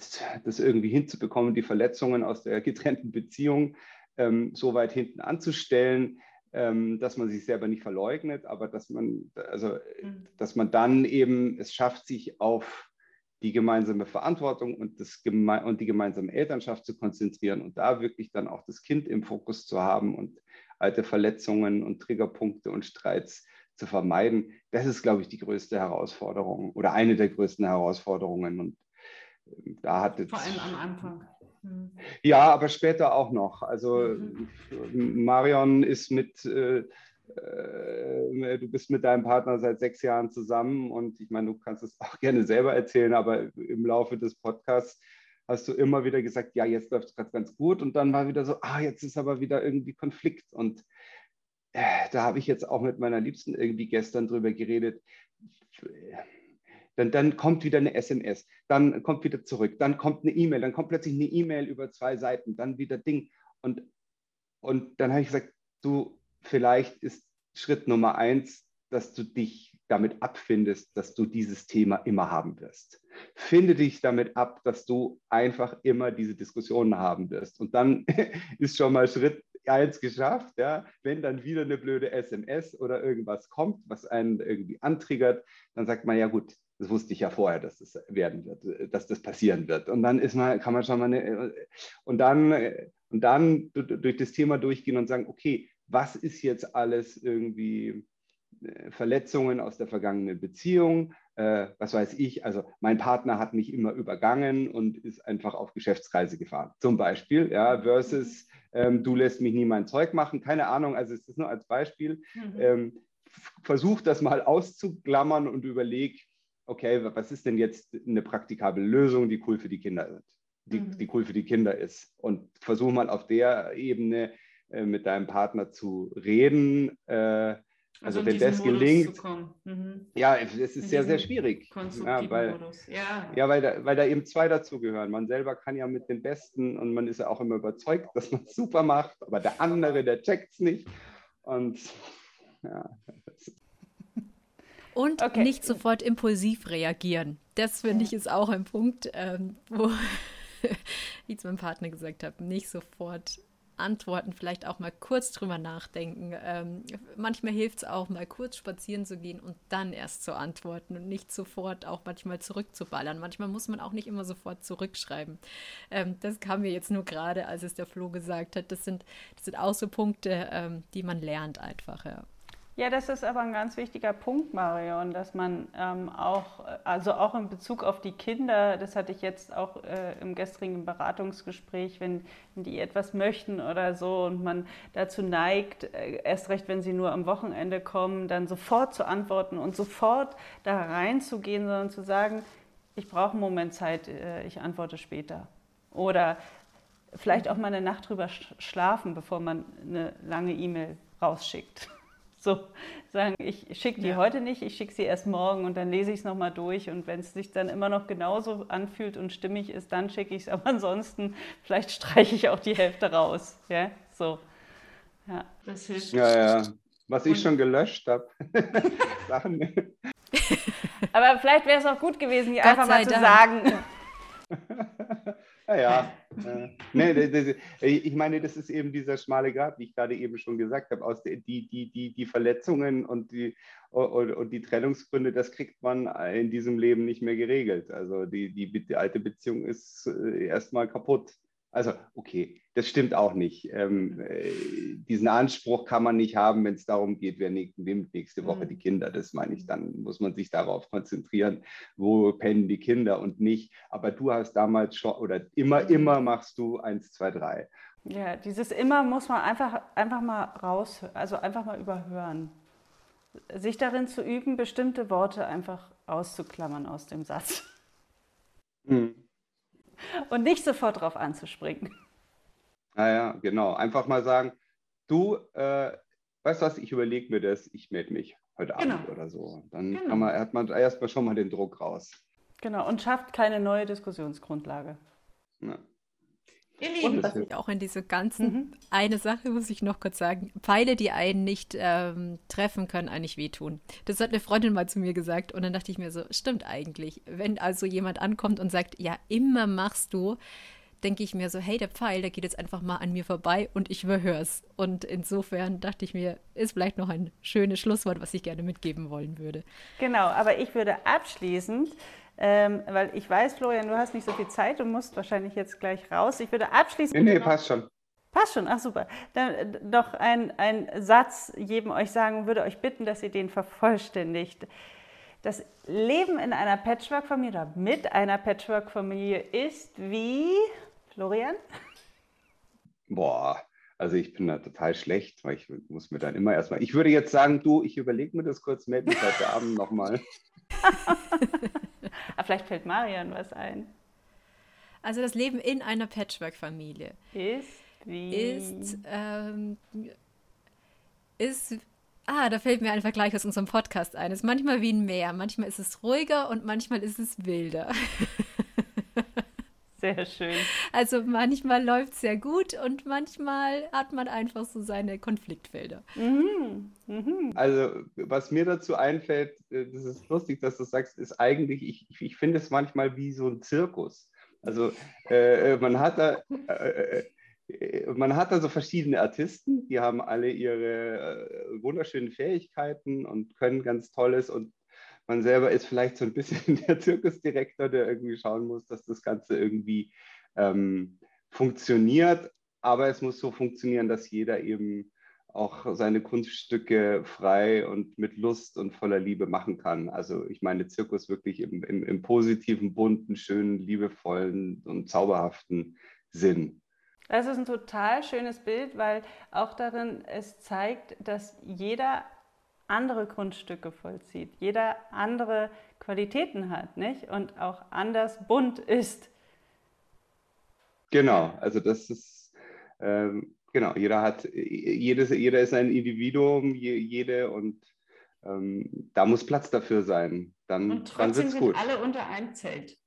das irgendwie hinzubekommen, die Verletzungen aus der getrennten Beziehung ähm, so weit hinten anzustellen, ähm, dass man sich selber nicht verleugnet, aber dass man, also, mhm. dass man dann eben es schafft, sich auf die gemeinsame Verantwortung und, das geme und die gemeinsame Elternschaft zu konzentrieren und da wirklich dann auch das Kind im Fokus zu haben und alte Verletzungen und Triggerpunkte und Streits zu vermeiden. Das ist, glaube ich, die größte Herausforderung oder eine der größten Herausforderungen. Und ähm, da hat Vor allem am Anfang. Mhm. Ja, aber später auch noch. Also mhm. Marion ist mit, äh, äh, du bist mit deinem Partner seit sechs Jahren zusammen und ich meine, du kannst es auch gerne selber erzählen, aber im Laufe des Podcasts hast du immer wieder gesagt, ja, jetzt läuft es gerade ganz gut und dann war wieder so, ah, jetzt ist aber wieder irgendwie Konflikt und äh, da habe ich jetzt auch mit meiner Liebsten irgendwie gestern drüber geredet dann, dann kommt wieder eine SMS, dann kommt wieder zurück, dann kommt eine E-Mail, dann kommt plötzlich eine E-Mail über zwei Seiten, dann wieder Ding. Und, und dann habe ich gesagt, du, vielleicht ist Schritt Nummer eins, dass du dich damit abfindest, dass du dieses Thema immer haben wirst. Finde dich damit ab, dass du einfach immer diese Diskussionen haben wirst. Und dann *laughs* ist schon mal Schritt eins geschafft. Ja? Wenn dann wieder eine blöde SMS oder irgendwas kommt, was einen irgendwie antriggert, dann sagt man, ja gut, das wusste ich ja vorher, dass das werden wird, dass das passieren wird. Und dann ist man, kann man schon mal eine, und dann, und dann durch das Thema durchgehen und sagen, okay, was ist jetzt alles irgendwie äh, Verletzungen aus der vergangenen Beziehung? Äh, was weiß ich, also mein Partner hat mich immer übergangen und ist einfach auf Geschäftsreise gefahren, zum Beispiel, ja, versus ähm, du lässt mich nie mein Zeug machen, keine Ahnung, also es ist nur als Beispiel. Mhm. Ähm, versuch das mal auszuklammern und überleg, okay, was ist denn jetzt eine praktikable Lösung, die cool für die Kinder ist, die, mhm. die cool für die Kinder ist. Und versuch mal auf der Ebene äh, mit deinem Partner zu reden. Äh, also, also wenn das Modus gelingt, mhm. ja, es ist sehr, sehr schwierig. Ja, weil, ja. ja weil, da, weil da eben zwei dazugehören. Man selber kann ja mit dem Besten und man ist ja auch immer überzeugt, dass man es super macht, aber der andere, der checkt es nicht. Und ja, und okay. nicht sofort impulsiv reagieren. Das finde ich ist auch ein Punkt, ähm, wo ich zu meinem Partner gesagt habe, nicht sofort antworten, vielleicht auch mal kurz drüber nachdenken. Ähm, manchmal hilft es auch mal kurz spazieren zu gehen und dann erst zu antworten und nicht sofort auch manchmal zurückzuballern. Manchmal muss man auch nicht immer sofort zurückschreiben. Ähm, das kam mir jetzt nur gerade, als es der Flo gesagt hat. Das sind, das sind auch so Punkte, ähm, die man lernt einfach, ja. Ja, das ist aber ein ganz wichtiger Punkt, Marion, dass man ähm, auch, also auch in Bezug auf die Kinder, das hatte ich jetzt auch äh, im gestrigen Beratungsgespräch, wenn, wenn, die etwas möchten oder so und man dazu neigt, äh, erst recht, wenn sie nur am Wochenende kommen, dann sofort zu antworten und sofort da reinzugehen, sondern zu sagen, ich brauche einen Moment Zeit, äh, ich antworte später. Oder vielleicht auch mal eine Nacht drüber schlafen, bevor man eine lange E-Mail rausschickt. So sagen, ich schicke die ja. heute nicht, ich schicke sie erst morgen und dann lese ich es nochmal durch. Und wenn es sich dann immer noch genauso anfühlt und stimmig ist, dann schicke ich es. Aber ansonsten, vielleicht streiche ich auch die Hälfte raus. Ja, so. Ja, das hilft. Ja, ja. Was ich schon gelöscht habe. *laughs* Aber vielleicht wäre es auch gut gewesen, hier einfach mal zu Dank. sagen. *laughs* Naja, äh, nee, das, ich meine, das ist eben dieser schmale Grad, wie ich gerade eben schon gesagt habe, aus die, die, die, die Verletzungen und die, und, und, die Trennungsgründe, das kriegt man in diesem Leben nicht mehr geregelt. Also die, die, die alte Beziehung ist äh, erstmal kaputt. Also, okay, das stimmt auch nicht. Ähm, äh, diesen Anspruch kann man nicht haben, wenn es darum geht, wer nimmt nächste Woche mhm. die Kinder. Das meine ich, dann muss man sich darauf konzentrieren, wo pennen die Kinder und nicht. Aber du hast damals schon, oder immer, mhm. immer machst du eins, zwei, drei. Ja, dieses immer muss man einfach, einfach mal raus, also einfach mal überhören. Sich darin zu üben, bestimmte Worte einfach auszuklammern aus dem Satz. Mhm und nicht sofort drauf anzuspringen. Naja, genau. Einfach mal sagen, du, äh, weißt du was, ich überlege mir das, ich melde mich heute genau. Abend oder so. Dann genau. man, hat man erstmal schon mal den Druck raus. Genau, und schafft keine neue Diskussionsgrundlage. Ja. Und was ich auch in diese ganzen, mhm. eine Sache muss ich noch kurz sagen, Pfeile, die einen nicht ähm, treffen, können eigentlich wehtun. Das hat eine Freundin mal zu mir gesagt und dann dachte ich mir so, stimmt eigentlich. Wenn also jemand ankommt und sagt, ja, immer machst du, denke ich mir so, hey, der Pfeil, der geht jetzt einfach mal an mir vorbei und ich überhör's. Und insofern dachte ich mir, ist vielleicht noch ein schönes Schlusswort, was ich gerne mitgeben wollen würde. Genau, aber ich würde abschließend ähm, weil ich weiß, Florian, du hast nicht so viel Zeit, du musst wahrscheinlich jetzt gleich raus. Ich würde abschließend. Nee, nee, passt schon. Passt schon, ach super. Dann äh, noch ein, ein Satz jedem euch sagen, würde euch bitten, dass ihr den vervollständigt. Das Leben in einer Patchwork-Familie oder mit einer Patchwork-Familie ist wie, Florian? Boah, also ich bin da total schlecht, weil ich muss mir dann immer erstmal. Ich würde jetzt sagen, du, ich überlege mir das kurz, melde mich heute Abend nochmal. Aber *laughs* vielleicht fällt Marian was ein. Also das Leben in einer Patchwork-Familie ist wie ist ähm, ist Ah, da fällt mir ein Vergleich aus unserem Podcast ein. Es ist manchmal wie ein Meer. Manchmal ist es ruhiger und manchmal ist es wilder. *laughs* Sehr schön. Also manchmal läuft es sehr gut und manchmal hat man einfach so seine Konfliktfelder. Mhm. Mhm. Also was mir dazu einfällt, äh, das ist lustig, dass du sagst, ist eigentlich, ich, ich finde es manchmal wie so ein Zirkus. Also äh, äh man hat da... Äh, äh, man hat da so verschiedene Artisten, die haben alle ihre äh, wunderschönen Fähigkeiten und können ganz Tolles und man selber ist vielleicht so ein bisschen *laughs* der Zirkusdirektor, der irgendwie schauen muss, dass das Ganze irgendwie ähm, funktioniert. Aber es muss so funktionieren, dass jeder eben auch seine Kunststücke frei und mit Lust und voller Liebe machen kann. Also ich meine Zirkus wirklich im, im, im positiven, bunten, schönen, liebevollen und zauberhaften Sinn. Das ist ein total schönes Bild, weil auch darin es zeigt, dass jeder andere Grundstücke vollzieht, jeder andere Qualitäten hat, nicht? Und auch anders bunt ist. Genau, also das ist, ähm, genau, jeder hat, jedes, jeder ist ein Individuum, jede und ähm, da muss Platz dafür sein. Dann, und trotzdem sind gut. alle unter einem Zelt.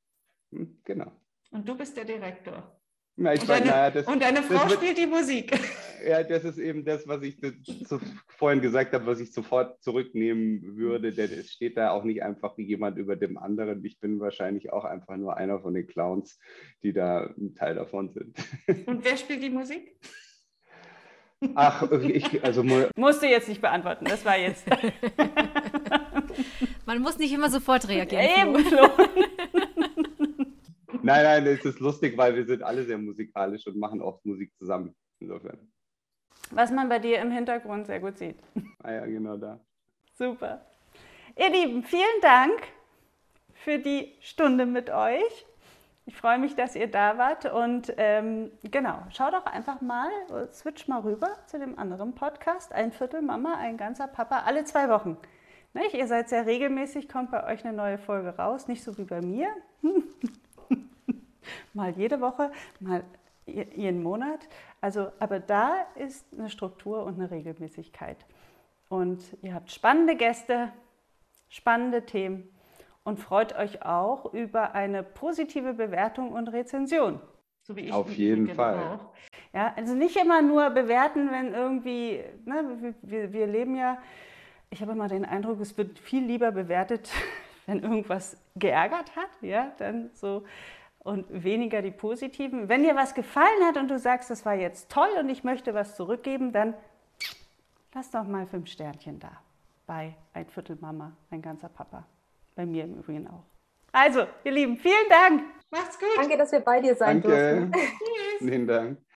Hm, genau. Und du bist der Direktor. Na, und, deine, naja, das, und, deine, Frau wird, spielt die Musik. Ja, das ist eben das, was ich zu, vorhin gesagt habe, was ich sofort zurücknehmen würde, denn es steht da auch nicht einfach jemand über dem anderen. Ich bin wahrscheinlich auch einfach nur einer von den Clowns, die da ein Teil davon sind. Und wer spielt die Musik? Ach, ich, also. Musst du jetzt nicht beantworten, das war jetzt. *laughs* Man muss nicht immer sofort reagieren. Eben. Nein, nein, es ist lustig, weil wir sind alle sehr musikalisch und machen oft Musik zusammen. Insofern. Was man bei dir im Hintergrund sehr gut sieht. Ah ja, genau da. Super. Ihr Lieben, vielen Dank für die Stunde mit euch. Ich freue mich, dass ihr da wart und ähm, genau, schaut doch einfach mal, switch mal rüber zu dem anderen Podcast. Ein Viertel Mama, ein ganzer Papa, alle zwei Wochen. Nicht? Ihr seid sehr regelmäßig, kommt bei euch eine neue Folge raus, nicht so wie bei mir. *laughs* mal jede Woche, mal jeden Monat. Also, aber da ist eine Struktur und eine Regelmäßigkeit. Und ihr habt spannende Gäste, spannende Themen und freut euch auch über eine positive Bewertung und Rezension. So wie ich Auf jeden Fall. Auch. Ja, also nicht immer nur bewerten, wenn irgendwie, ne, wir, wir leben ja, ich habe immer den Eindruck, es wird viel lieber bewertet, *laughs* wenn irgendwas geärgert hat, ja, dann so und weniger die positiven. Wenn dir was gefallen hat und du sagst, das war jetzt toll und ich möchte was zurückgeben, dann lass doch mal fünf Sternchen da. Bei ein Viertel Mama, ein ganzer Papa. Bei mir im Übrigen auch. Also, ihr Lieben, vielen Dank. Macht's gut. Danke, dass wir bei dir sein Danke. durften. Vielen Dank.